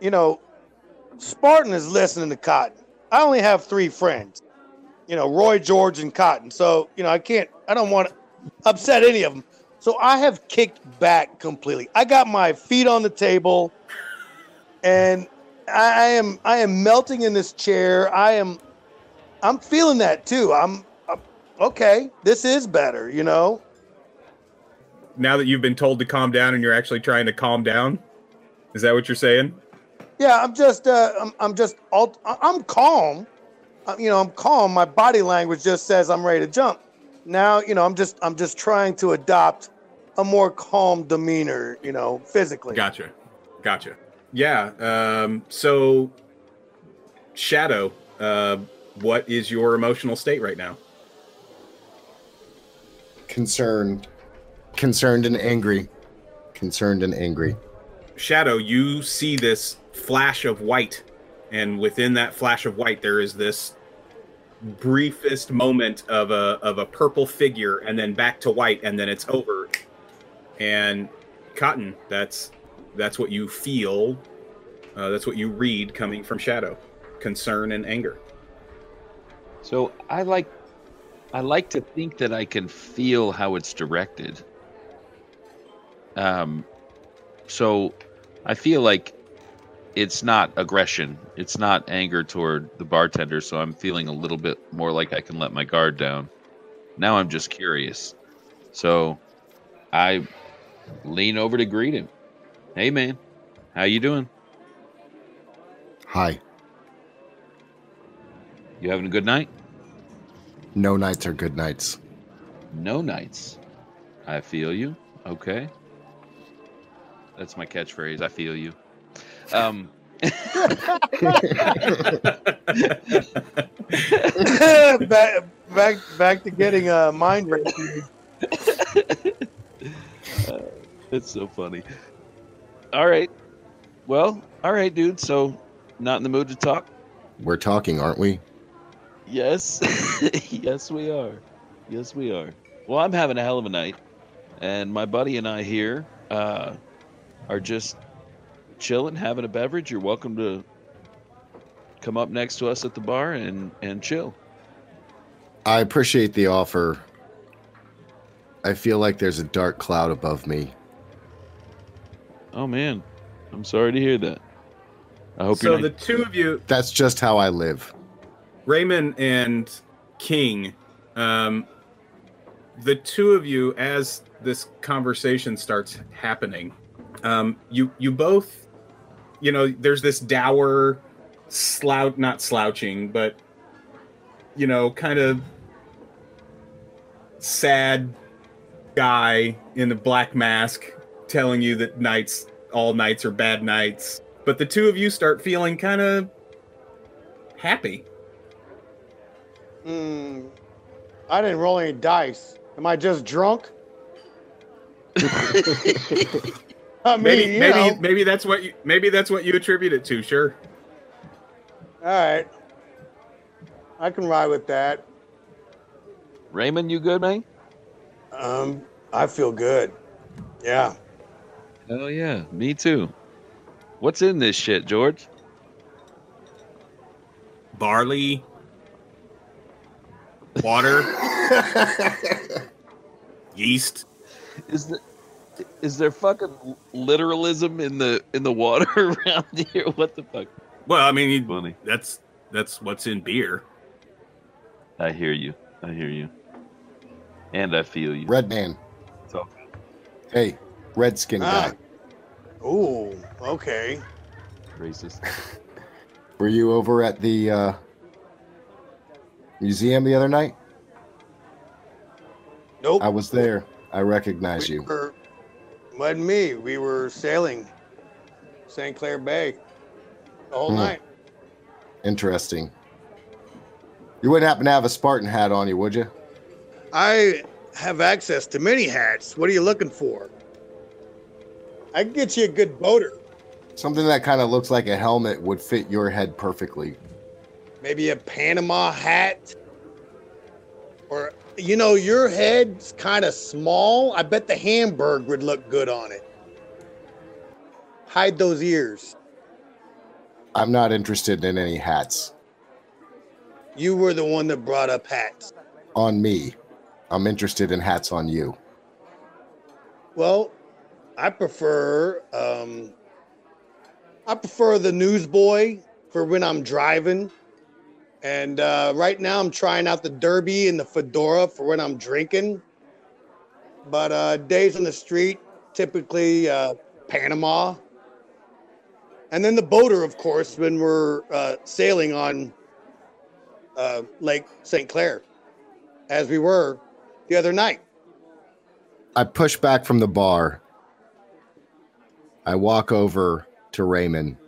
you know, Spartan is listening to Cotton. I only have three friends, you know, Roy, George, and Cotton. So, you know, I can't, I don't want to upset any of them. So I have kicked back completely. I got my feet on the table and I, I am, I am melting in this chair. I am, I'm feeling that too. I'm, okay, this is better, you know? now that you've been told to calm down and you're actually trying to calm down, is that what you're saying? Yeah, I'm just, uh, I'm, I'm just, all, I'm calm. Uh, You know, I'm calm. My body language just says I'm ready to jump. Now, you know, I'm just, I'm just trying to adopt a more calm demeanor, you know, physically. Gotcha. Gotcha. Yeah. Um, so, Shadow, uh, what is your emotional state right now? Concerned. Concerned and angry. Concerned and angry. Shadow, you see this flash of white, and within that flash of white, there is this briefest moment of a of a purple figure, and then back to white, and then it's over. And Cotton, that's that's what you feel. Uh, that's what you read coming from Shadow concern and anger. So I like I like to think that I can feel how it's directed. Um so I feel like it's not aggression. It's not anger toward the bartender, so I'm feeling a little bit more like I can let my guard down. Now I'm just curious. So I lean over to greet him. Hey man, how you doing? Hi. You having a good night? No nights are good nights. No nights. I feel you. Okay. That's my catchphrase. I feel you. Um, back, back, back to getting a mind rape. uh, it's so funny. All right. Well, all right, dude. So, not in the mood to talk? We're talking, aren't we? Yes. yes, we are. Yes, we are. Well, I'm having a hell of a night. And my buddy and I here uh, are just chilling, having a beverage. You're welcome to come up next to us at the bar and, and chill. I appreciate the offer. I feel like there's a dark cloud above me. Oh, man. I'm sorry to hear that. I hope you so. Not... The two of you. That's just how I live. Raymond and King, um, the two of you, as this conversation starts happening, um, you you both, you know, there's this dour, slouch, not slouching, but you know, kind of sad guy in a black mask telling you that nights, all nights are bad nights. But the two of you start feeling kind of happy. Hmm. I didn't roll any dice. Am I just drunk? I mean, maybe maybe know. maybe that's what you maybe that's what you attribute it to. Sure. All right. I can ride with that. Raymond, you good, man? Um, I feel good. Yeah. Hell yeah, me too. What's in this shit, George? Barley, water, yeast. Is the is there fucking literalism in the in the water around here? What the fuck? Well, I mean, you- Funny. that's that's what's in beer. I hear you. I hear you. And I feel you. Red man. So, Hey, red skin Ah. guy. Ooh. Okay. racist. Were you over at the uh, museum the other night? Nope. I was there. I recognize we you. Were, wasn't me. We were sailing St. Clair Bay the whole Hmm. night. Interesting. You wouldn't happen to have a Spartan hat on you, would you? I have access to many hats. What are you looking for? I can get you a good boater. Something that kind of looks like a helmet would fit your head perfectly. Maybe a Panama hat. Or, you know, your head's kind of small. I bet the homburg would look good on it. Hide those ears. I'm not interested in any hats You were the one that brought up hats. on me. I'm interested in hats on you. Well, I prefer um I prefer the newsboy for when I'm driving. And uh, right now I'm trying out the derby and the fedora for when I'm drinking. But uh, days on the street, typically uh, Panama. And then the boater, of course, when we're uh, sailing on uh, Lake St. Clair, as we were the other night. I push back from the bar. I walk over to Raymond.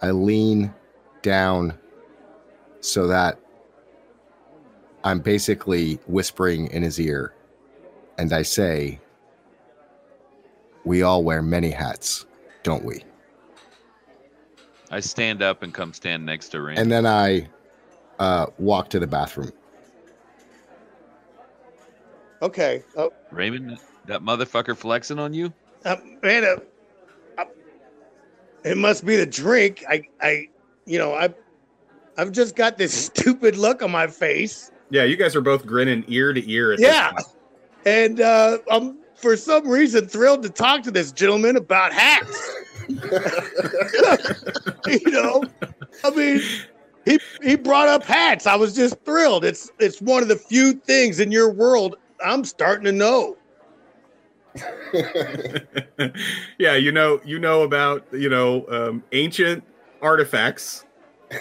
I lean down so that I'm basically whispering in his ear. And I say, We all wear many hats, don't we? I stand up and come stand next to Raymond. And then I uh, walk to the bathroom. Okay. Oh, Raymond, that motherfucker flexing on you? Uh, man, uh, uh, it must be the drink. I, I, you know, I, I've just got this stupid look on my face. Yeah, you guys are both grinning ear to ear. At Yeah. And uh, I'm for some reason thrilled to talk to this gentleman about hats. you know, I mean, he he brought up hats. I was just thrilled. It's it's one of the few things in your world I'm starting to know. yeah, you know, you know about you know um, ancient artifacts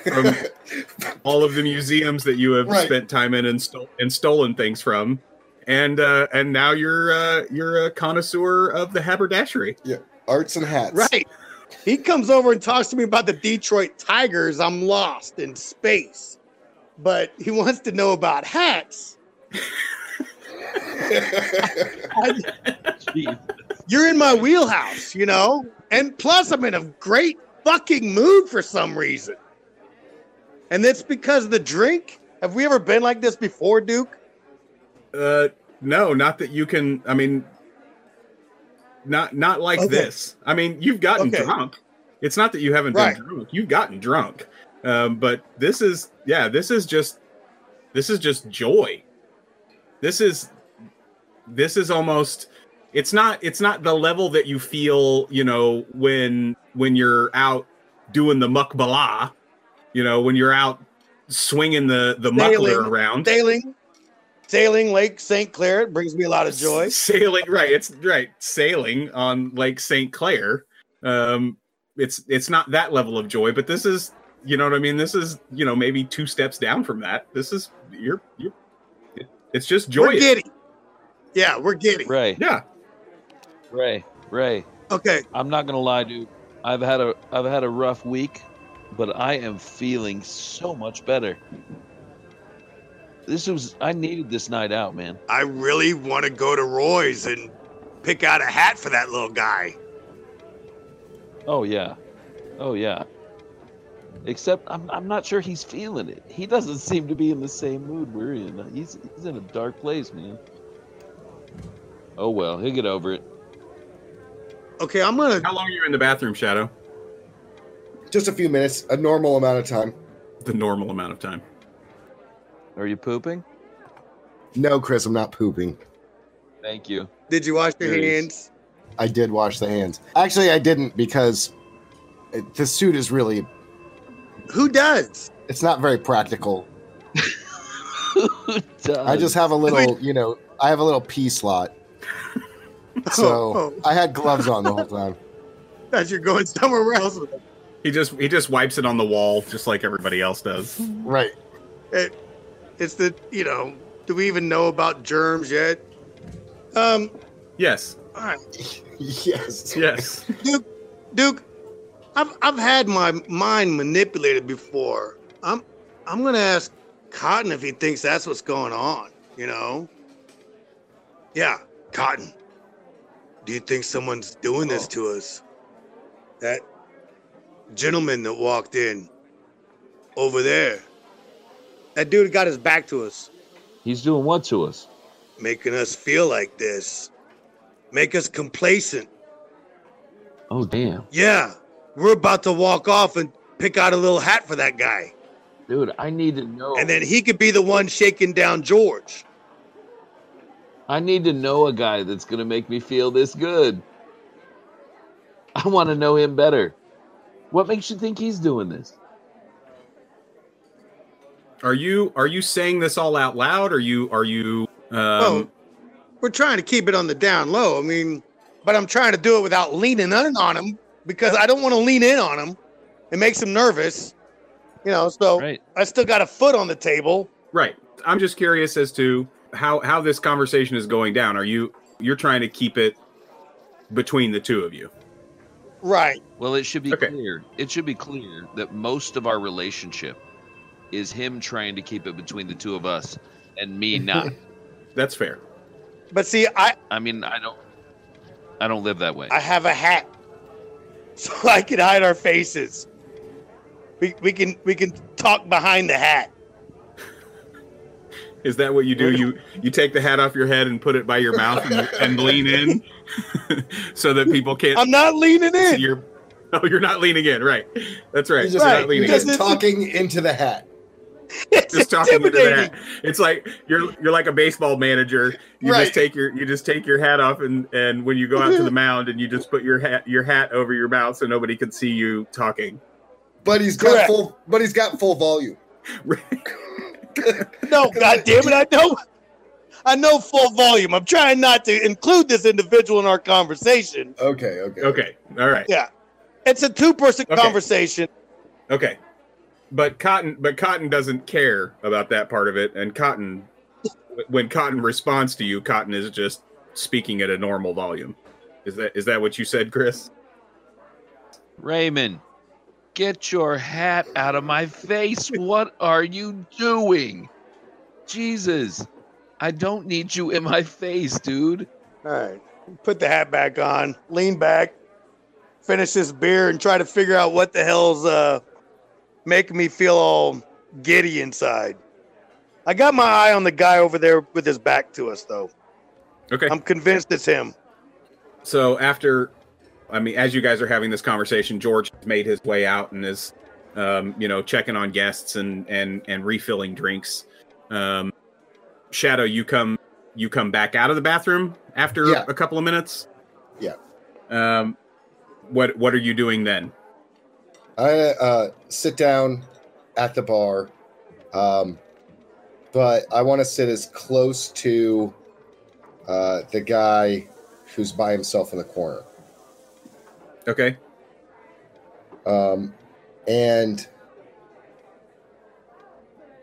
from all of the museums that you have Right. spent time in and, stol- and stolen things from, and uh, and now you're uh, you're a connoisseur of the haberdashery. Yeah, arts and hats. Right. He comes over and talks to me about the Detroit Tigers. I'm lost in space. But he wants to know about hats. I- you're in my wheelhouse, you know? And plus, I'm in a great fucking mood for some reason. And that's because of the drink. Have we ever been like this before, Duke? Uh, no, not that you can. I mean, not not like Okay. this. I mean, you've gotten Okay. drunk. It's not that you haven't Right. been drunk. You've gotten drunk. Um, but this is yeah, this is just this is just joy. This is this is almost it's not it's not the level that you feel, you know, when when you're out doing the mukbala, you know, when you're out swinging the the muckler around. Sailing, sailing Lake St. Clair. It brings me a lot of joy. Sailing, right? It's right. Sailing on Lake St. Clair. Um, it's it's not that level of joy, but this is, you know what I mean. This is, you know, maybe two steps down from that. This is you're you. It, it's just We're joyous. giddy. Yeah, we're giddy. Ray, Yeah. Ray, Ray. Okay. I'm not gonna lie, dude. I've had a I've had a rough week, but I am feeling so much better. This was I needed this night out, man. I really want to go to Roy's and pick out a hat for that little guy. Oh yeah, oh yeah. Except I'm I'm not sure he's feeling it. He doesn't seem to be in the same mood we're in. He's he's in a dark place, man. Oh well, he'll get over it. Okay, I'm gonna. How long are you in the bathroom, Shadow? Just a few minutes, a normal amount of time. The normal amount of time. Are you pooping? No, Chris, I'm not pooping. Thank you. Did you wash your There hands? I did wash the hands. Actually, I didn't because it, the suit is really, Who does? it's not very practical. Who does? I just have a little, you know, I have a little pee slot. So Oh, I had gloves on the whole time. As you're going somewhere else. with it. He just he just wipes it on the wall, just like everybody else does. Right. It, it's the you know. Do we even know about germs yet? Um. Yes, All right, Yes. yes. Duke. Duke. I've I've had my mind manipulated before. I'm I'm gonna ask Cotton if he thinks that's what's going on. You know. Yeah, Cotton. Do you think someone's doing this oh. to us? That gentleman that walked in over there. That dude got his back to us, He's doing what to us? making us feel like this, make us complacent. Oh damn, Yeah, we're about to walk off and pick out a little hat for that guy, dude! I need to know. and then he could be the one shaking down George. I need to know a guy that's gonna make me feel this good. I want to know him better. What makes you think he's doing this? Are you are you saying this all out loud? Are you are you um oh, we're trying to keep it on the down low. I mean, but I'm trying to do it without leaning in on him because I don't want to lean in on him. It makes him nervous, you know. So Right. I still got a foot on the table. right? I'm just curious as to how how this conversation is going down. Are you you're trying to keep it between the two of you? Right. Well, it should be Okay. clear. It should be clear that most of our relationship is him trying to keep it between the two of us and me not. That's fair. But see, I I mean, I don't. I don't live that way. I have a hat, so I can hide our faces. We we can we can talk behind the hat. Is that what you do? You you take the hat off your head and put it by your mouth and, and lean in, so that people can't I'm not leaning see You're, Oh, you're not leaning in, right? That's right. You're just, Right, not leaning you're in. just talking into the hat. It's just talking into the hat. It's like you're you're like a baseball manager. You Right. just take your you just take your hat off and and when you go out to the mm-hmm. mound and you just put your hat your hat over your mouth so nobody can see you talking. But he's got Correct. full but he's got full volume. No, God damn it! I know, I know full volume. I'm trying not to include this individual in our conversation. Okay, okay. Okay. All right. Yeah, it's a two-person Okay. conversation. Okay. But Cotton but Cotton doesn't care about that part of it and Cotton when Cotton responds to you, Cotton is just speaking at a normal volume. Is that is that what you said, Chris? Raymond, get your hat out of my face. What are you doing? Jesus, I don't need you in my face, dude. All right, put the hat back on, lean back, finish this beer, and try to figure out what the hell's uh making me feel all giddy inside. I got my eye on the guy over there with his back to us, though. Okay. I'm convinced it's him. So after, I mean, as you guys are having this conversation, George made his way out and is, um, you know, checking on guests and and and refilling drinks. Um, Shadow, you come you come back out of the bathroom after Yeah. a couple of minutes. Yeah. Um, what what are you doing then? I uh, sit down at the bar, um, but I want to sit as close to uh, the guy who's by himself in the corner. Okay. Um, and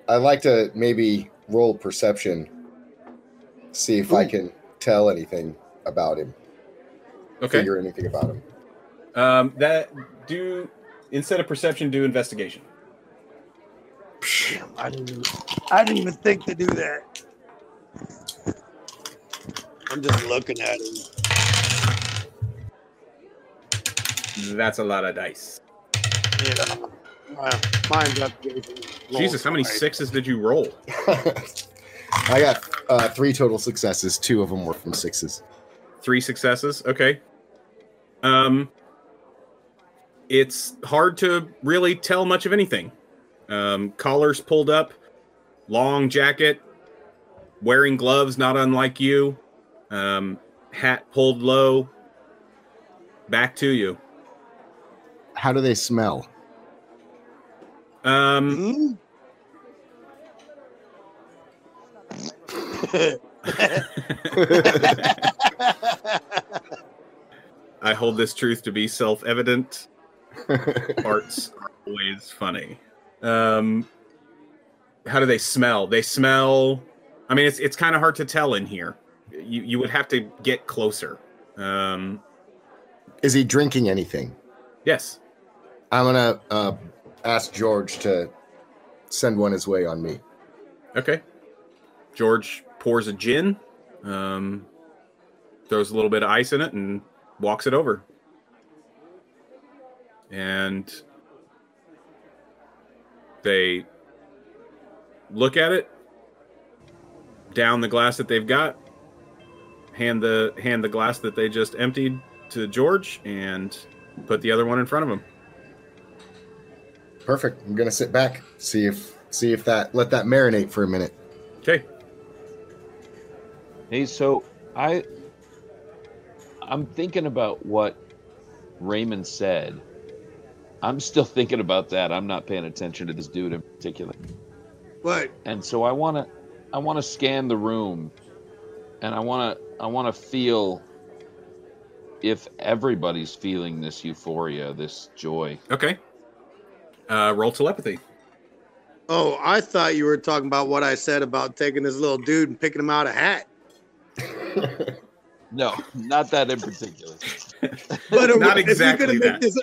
I like to maybe roll perception, see if I can tell anything about him, Okay. figure anything about him. Um, that do instead of perception, do investigation. Damn, I didn't. Even, I didn't even think to do that. I'm just looking at him. That's a lot of dice. Yeah. Uh, mine's up. Jesus, how many sixes did you roll? I got uh, three total successes. Two of them were from sixes. three successes okay um it's hard to really tell much of anything um collars pulled up long jacket wearing gloves not unlike you um hat pulled low back to you How do they smell? um i hold this truth to be self-evident parts are always funny. Um, how do they smell? They smell. I mean, it's it's kind of hard to tell in here. You you would have to get closer. Um, Is he drinking anything? yes. I'm gonna uh, ask George to send one his way on me. Okay. George pours a gin, um, throws a little bit of ice in it, and walks it over. And they look at it, down the glass that they've got, hand the hand the glass that they just emptied to George, and put the other one in front of him. Perfect. I'm gonna sit back, see if see if that let that marinate for a minute. Okay. Hey, so I I'm thinking about what Raymond said. I'm still thinking about that. I'm not paying attention to this dude in particular. what? And so I want to I want to scan the room and I want to I want to feel if everybody's feeling this euphoria, this joy. Okay. Uh, roll telepathy. Oh, I thought you were talking about what I said about taking this little dude and picking him out a hat. No, not that in particular. But are Not we, exactly gonna that. make this?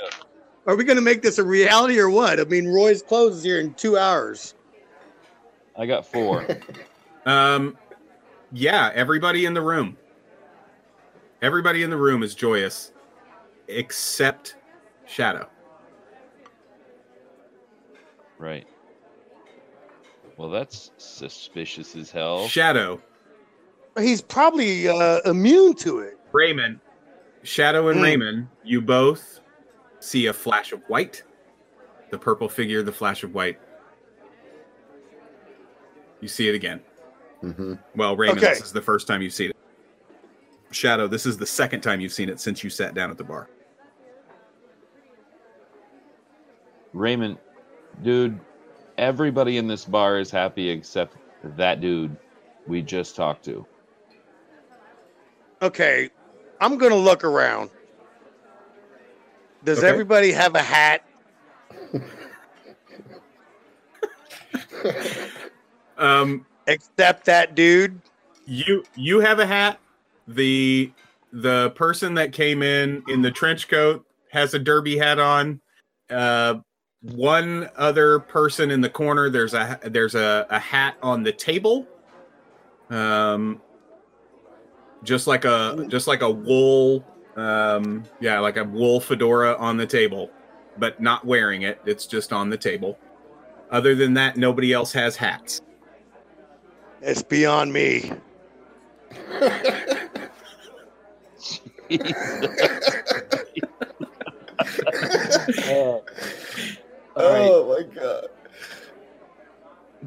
Are we going to make this a reality or what? I mean, Roy's closes here in two hours. I got 4. Um, yeah, everybody in the room. Everybody in the room is joyous, except Shadow. Right. Well, that's suspicious as hell. Shadow, He's probably uh, immune to it. Raymond, Shadow and Hmm. Raymond, you both see a flash of white. The purple figure, the flash of white. You see it again. hmm Well, Raymond, Okay. this is the first time you've seen it. Shadow, this is the second time you've seen it since you sat down at the bar. Raymond, dude, everybody in this bar is happy except that dude we just talked to. Okay, I'm gonna look around. Does Okay. everybody have a hat? Um, Except that dude. you you have a hat. The the person that came in in the trench coat has a derby hat on. Uh, one other person in the corner. There's a there's a, a hat on the table. Um, just like a just like a wool. Um, yeah, like a wool fedora on the table, but not wearing it. It's just on the table. Other than that, nobody else has hats. It's beyond me. All right. oh my god.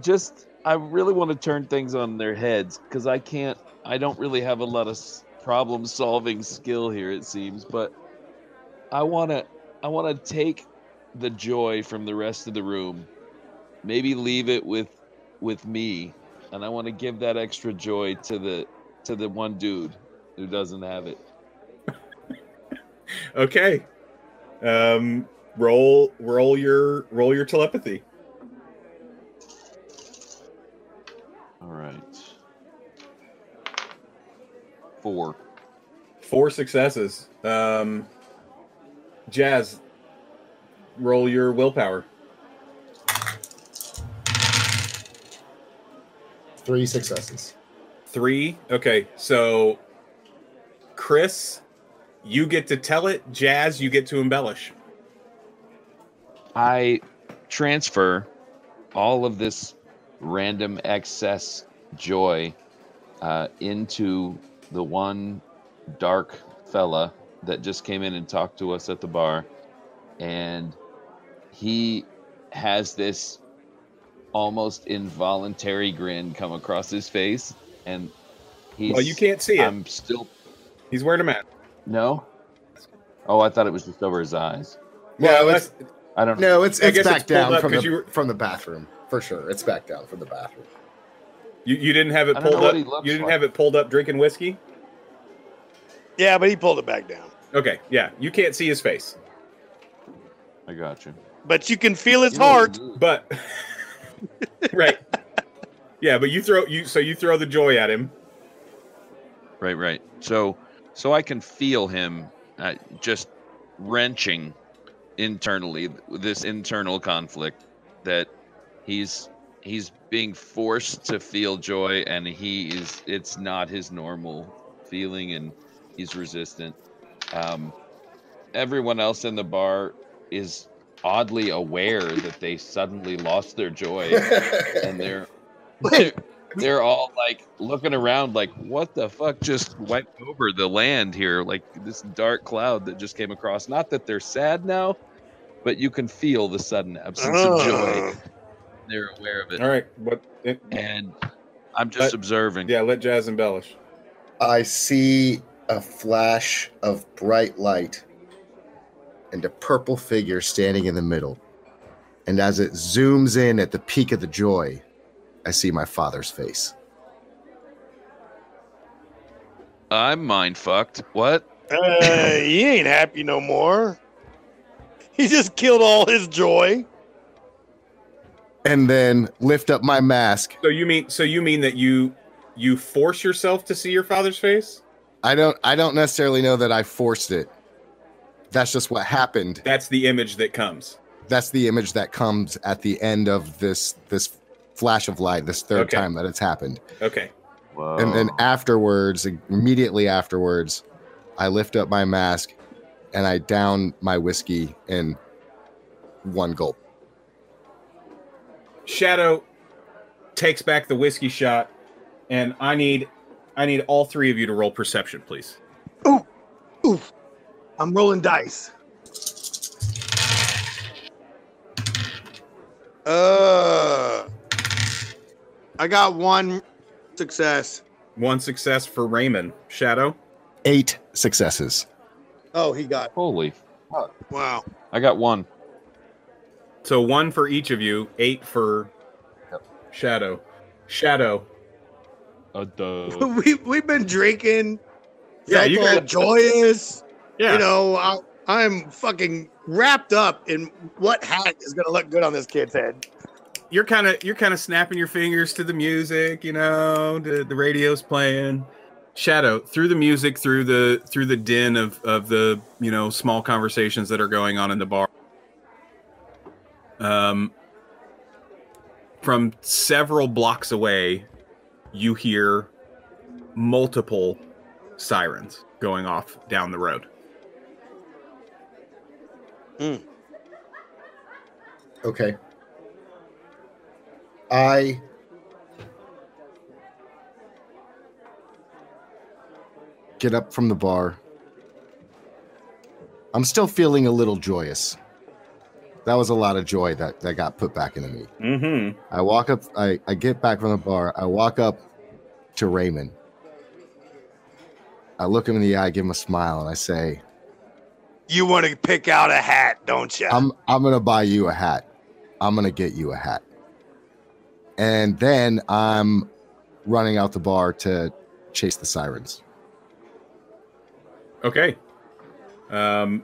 just I really want to turn things on their heads because I can't. I don't really have a lot of problem solving skill here. It seems, but I want to. I want to take the joy from the rest of the room. Maybe leave it with with me, and I want to give that extra joy to the to the one dude who doesn't have it. Okay. Um roll roll your roll your telepathy. All right. Four. Four successes. Um Jazz roll your willpower. Three successes. 3. Okay. So Chris, you get to tell it. Jazz, you get to embellish. I transfer all of this random excess joy uh, into the one dark fella that just came in and talked to us at the bar. And he has this almost involuntary grin come across his face. And he's. well, you can't see it. I'm still. He's wearing a mask. No? Oh, I thought it was just over his eyes. Well, No, that's I don't know. No, it's I it's back it's down up from 'cause the, you were- from the bathroom for sure. It's back down from the bathroom. you, you didn't have it I don't know pulled up. You didn't like. have it pulled up drinking whiskey? Yeah, but he pulled it back down. Okay, yeah. You can't see his face. I got you. But you can feel his You heart. But right. Yeah, but you throw you so you throw the joy at him. Right, right. So, so I can feel him uh, just wrenching internally this internal conflict that he's he's being forced to feel joy and he is it's not his normal feeling and he's resistant. Um, everyone else in the bar is oddly aware that they suddenly lost their joy and they're they're, they're all like looking around like what the fuck just wiped over the land here? Like this dark cloud that just came across. Not that they're sad now but you can feel the sudden absence of joy. They're aware of it. All right, but it, and i'm just But- observing. Yeah, let Jazz embellish. I see a flash of bright light and a purple figure standing in the middle. And as it zooms in at the peak of the joy, I see my father's face. i'm mind fucked what Uh, he ain't happy no more. He just killed all his joy. And then lift up my mask. So you mean so you mean that you you force yourself to see your father's face? I don't I don't necessarily know that I forced it. That's just what happened. That's the image that comes. That's the image that comes at the end of this this flash of light this third okay. time that it's happened. Okay. Whoa. And then afterwards, immediately afterwards, I lift up my mask and I down my whiskey in one gulp. Shadow takes back the whiskey shot, and I need I need all three of you to roll perception, please. Ooh, ooh, I'm rolling dice. Uh, I got one success. One success for Raymond. Shadow. Eight successes. Oh, he got Holy, wow. I got one. So one for each of you. Eight for Shadow. Shadow. Uh, duh. we we've been drinking. Yeah, you all got- joyous. Yeah. You know, I, I'm fucking wrapped up in what hat is gonna look good on this kid's head. You're kind of you're kind of snapping your fingers to the music you know the, the radio's playing shadow through the music through the through the din of of the you know small conversations that are going on in the bar um from several blocks away you hear multiple sirens going off down the road Hmm. Okay. I get up from the bar. I'm still feeling a little joyous. That was a lot of joy that, that got put back into me. mm-hmm I walk up, I, I get back from the bar. I walk up to Raymond. I look him in the eye, give him a smile, and I say, You want to pick out a hat, don't you? I'm I'm gonna buy you a hat. I'm gonna get you a hat. And then I'm running out the bar to chase the sirens. Okay. Um,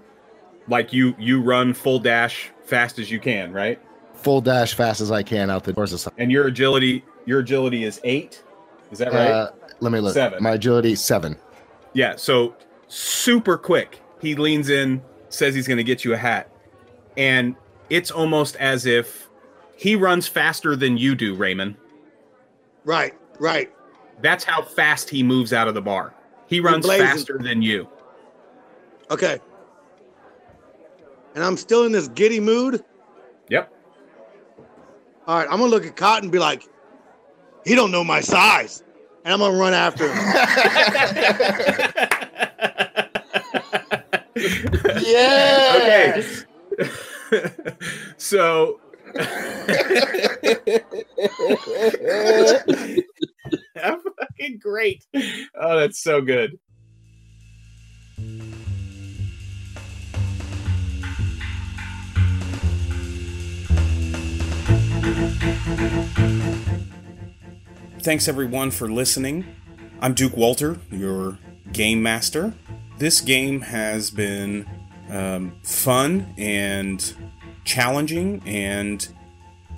like you you run full dash fast as you can, right? Full dash fast as I can out the doors. And your agility your agility is eight. Is that right? uh, let me look. Seven. My agility seven. yeah. So super quick. He leans in, says he's going to get you a hat, and it's almost as if he runs faster than you do, Raymond. right, right. That's how fast he moves out of the bar. He runs blazing. faster than you. Okay. And I'm still in this giddy mood. Yep. All right, I'm gonna look at Cotton and be like, he don't know my size. And I'm gonna run after him. Yeah. Okay. so fucking great. Oh, that's so good. Thanks everyone for listening. I'm Duke Walter, your game master. This game has been um, fun and challenging and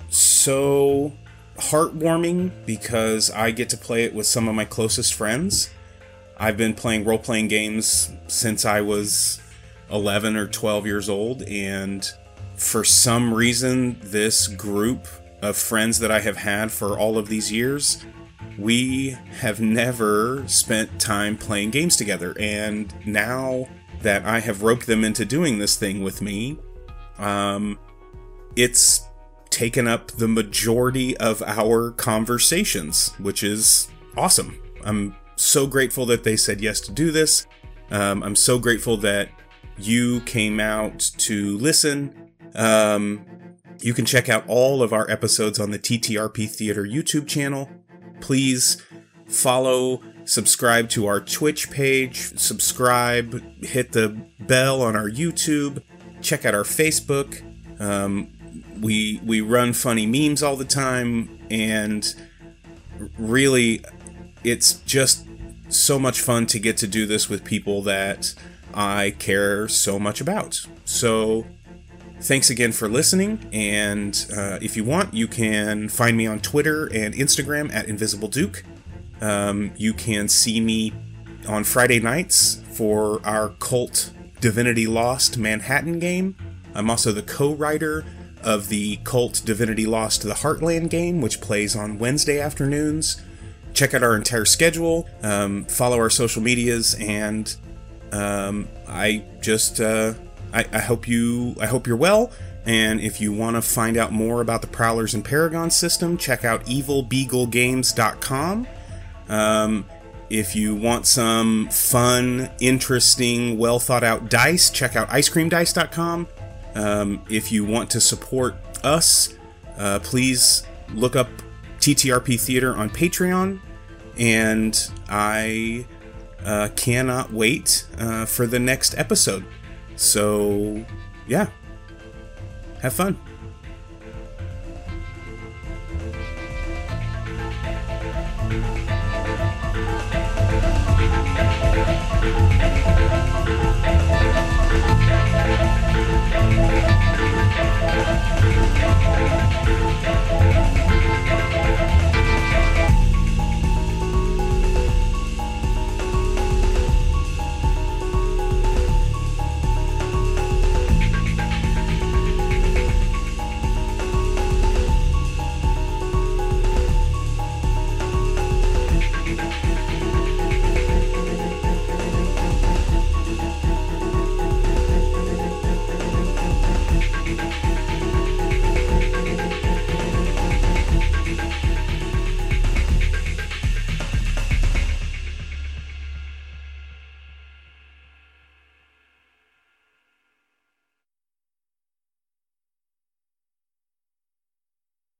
so heartwarming because I get to play it with some of my closest friends. I've been playing role playing games since I was 11 or 12 years old, and for some reason, this group of friends that I have had for all of these years, we have never spent time playing games together. And now that I have roped them into doing this thing with me, um, it's taken up the majority of our conversations, which is awesome. I'm so grateful that they said yes to do this. Um, I'm so grateful that you came out to listen. Um, you can check out all of our episodes on the TTRP Theater YouTube channel. Please follow, subscribe to our Twitch page, subscribe, hit the bell on our YouTube, check out our Facebook. Um, we we run funny memes all the time, and really, it's just so much fun to get to do this with people that I care so much about. So thanks again for listening. And uh, if you want, you can find me on Twitter and Instagram at Invisible Duke. Um, you can see me on Friday nights for our Kult Divinity Lost Manhattan game. I'm also the co writer of the Kult Divinity Lost The Heartland game, which plays on Wednesday afternoons. Check out our entire schedule, um, follow our social medias, and um, I just uh, I, I hope you I hope you're well. And if you want to find out more about the Prowlers and Paragon system, check out evilbeaglegames.com. Um, if you want some fun, interesting, well thought out dice, check out icecreamdice.com. Um, if you want to support us, uh, please look up TTRP Theater on Patreon. And I uh, cannot wait uh, for the next episode. So, yeah. Have fun.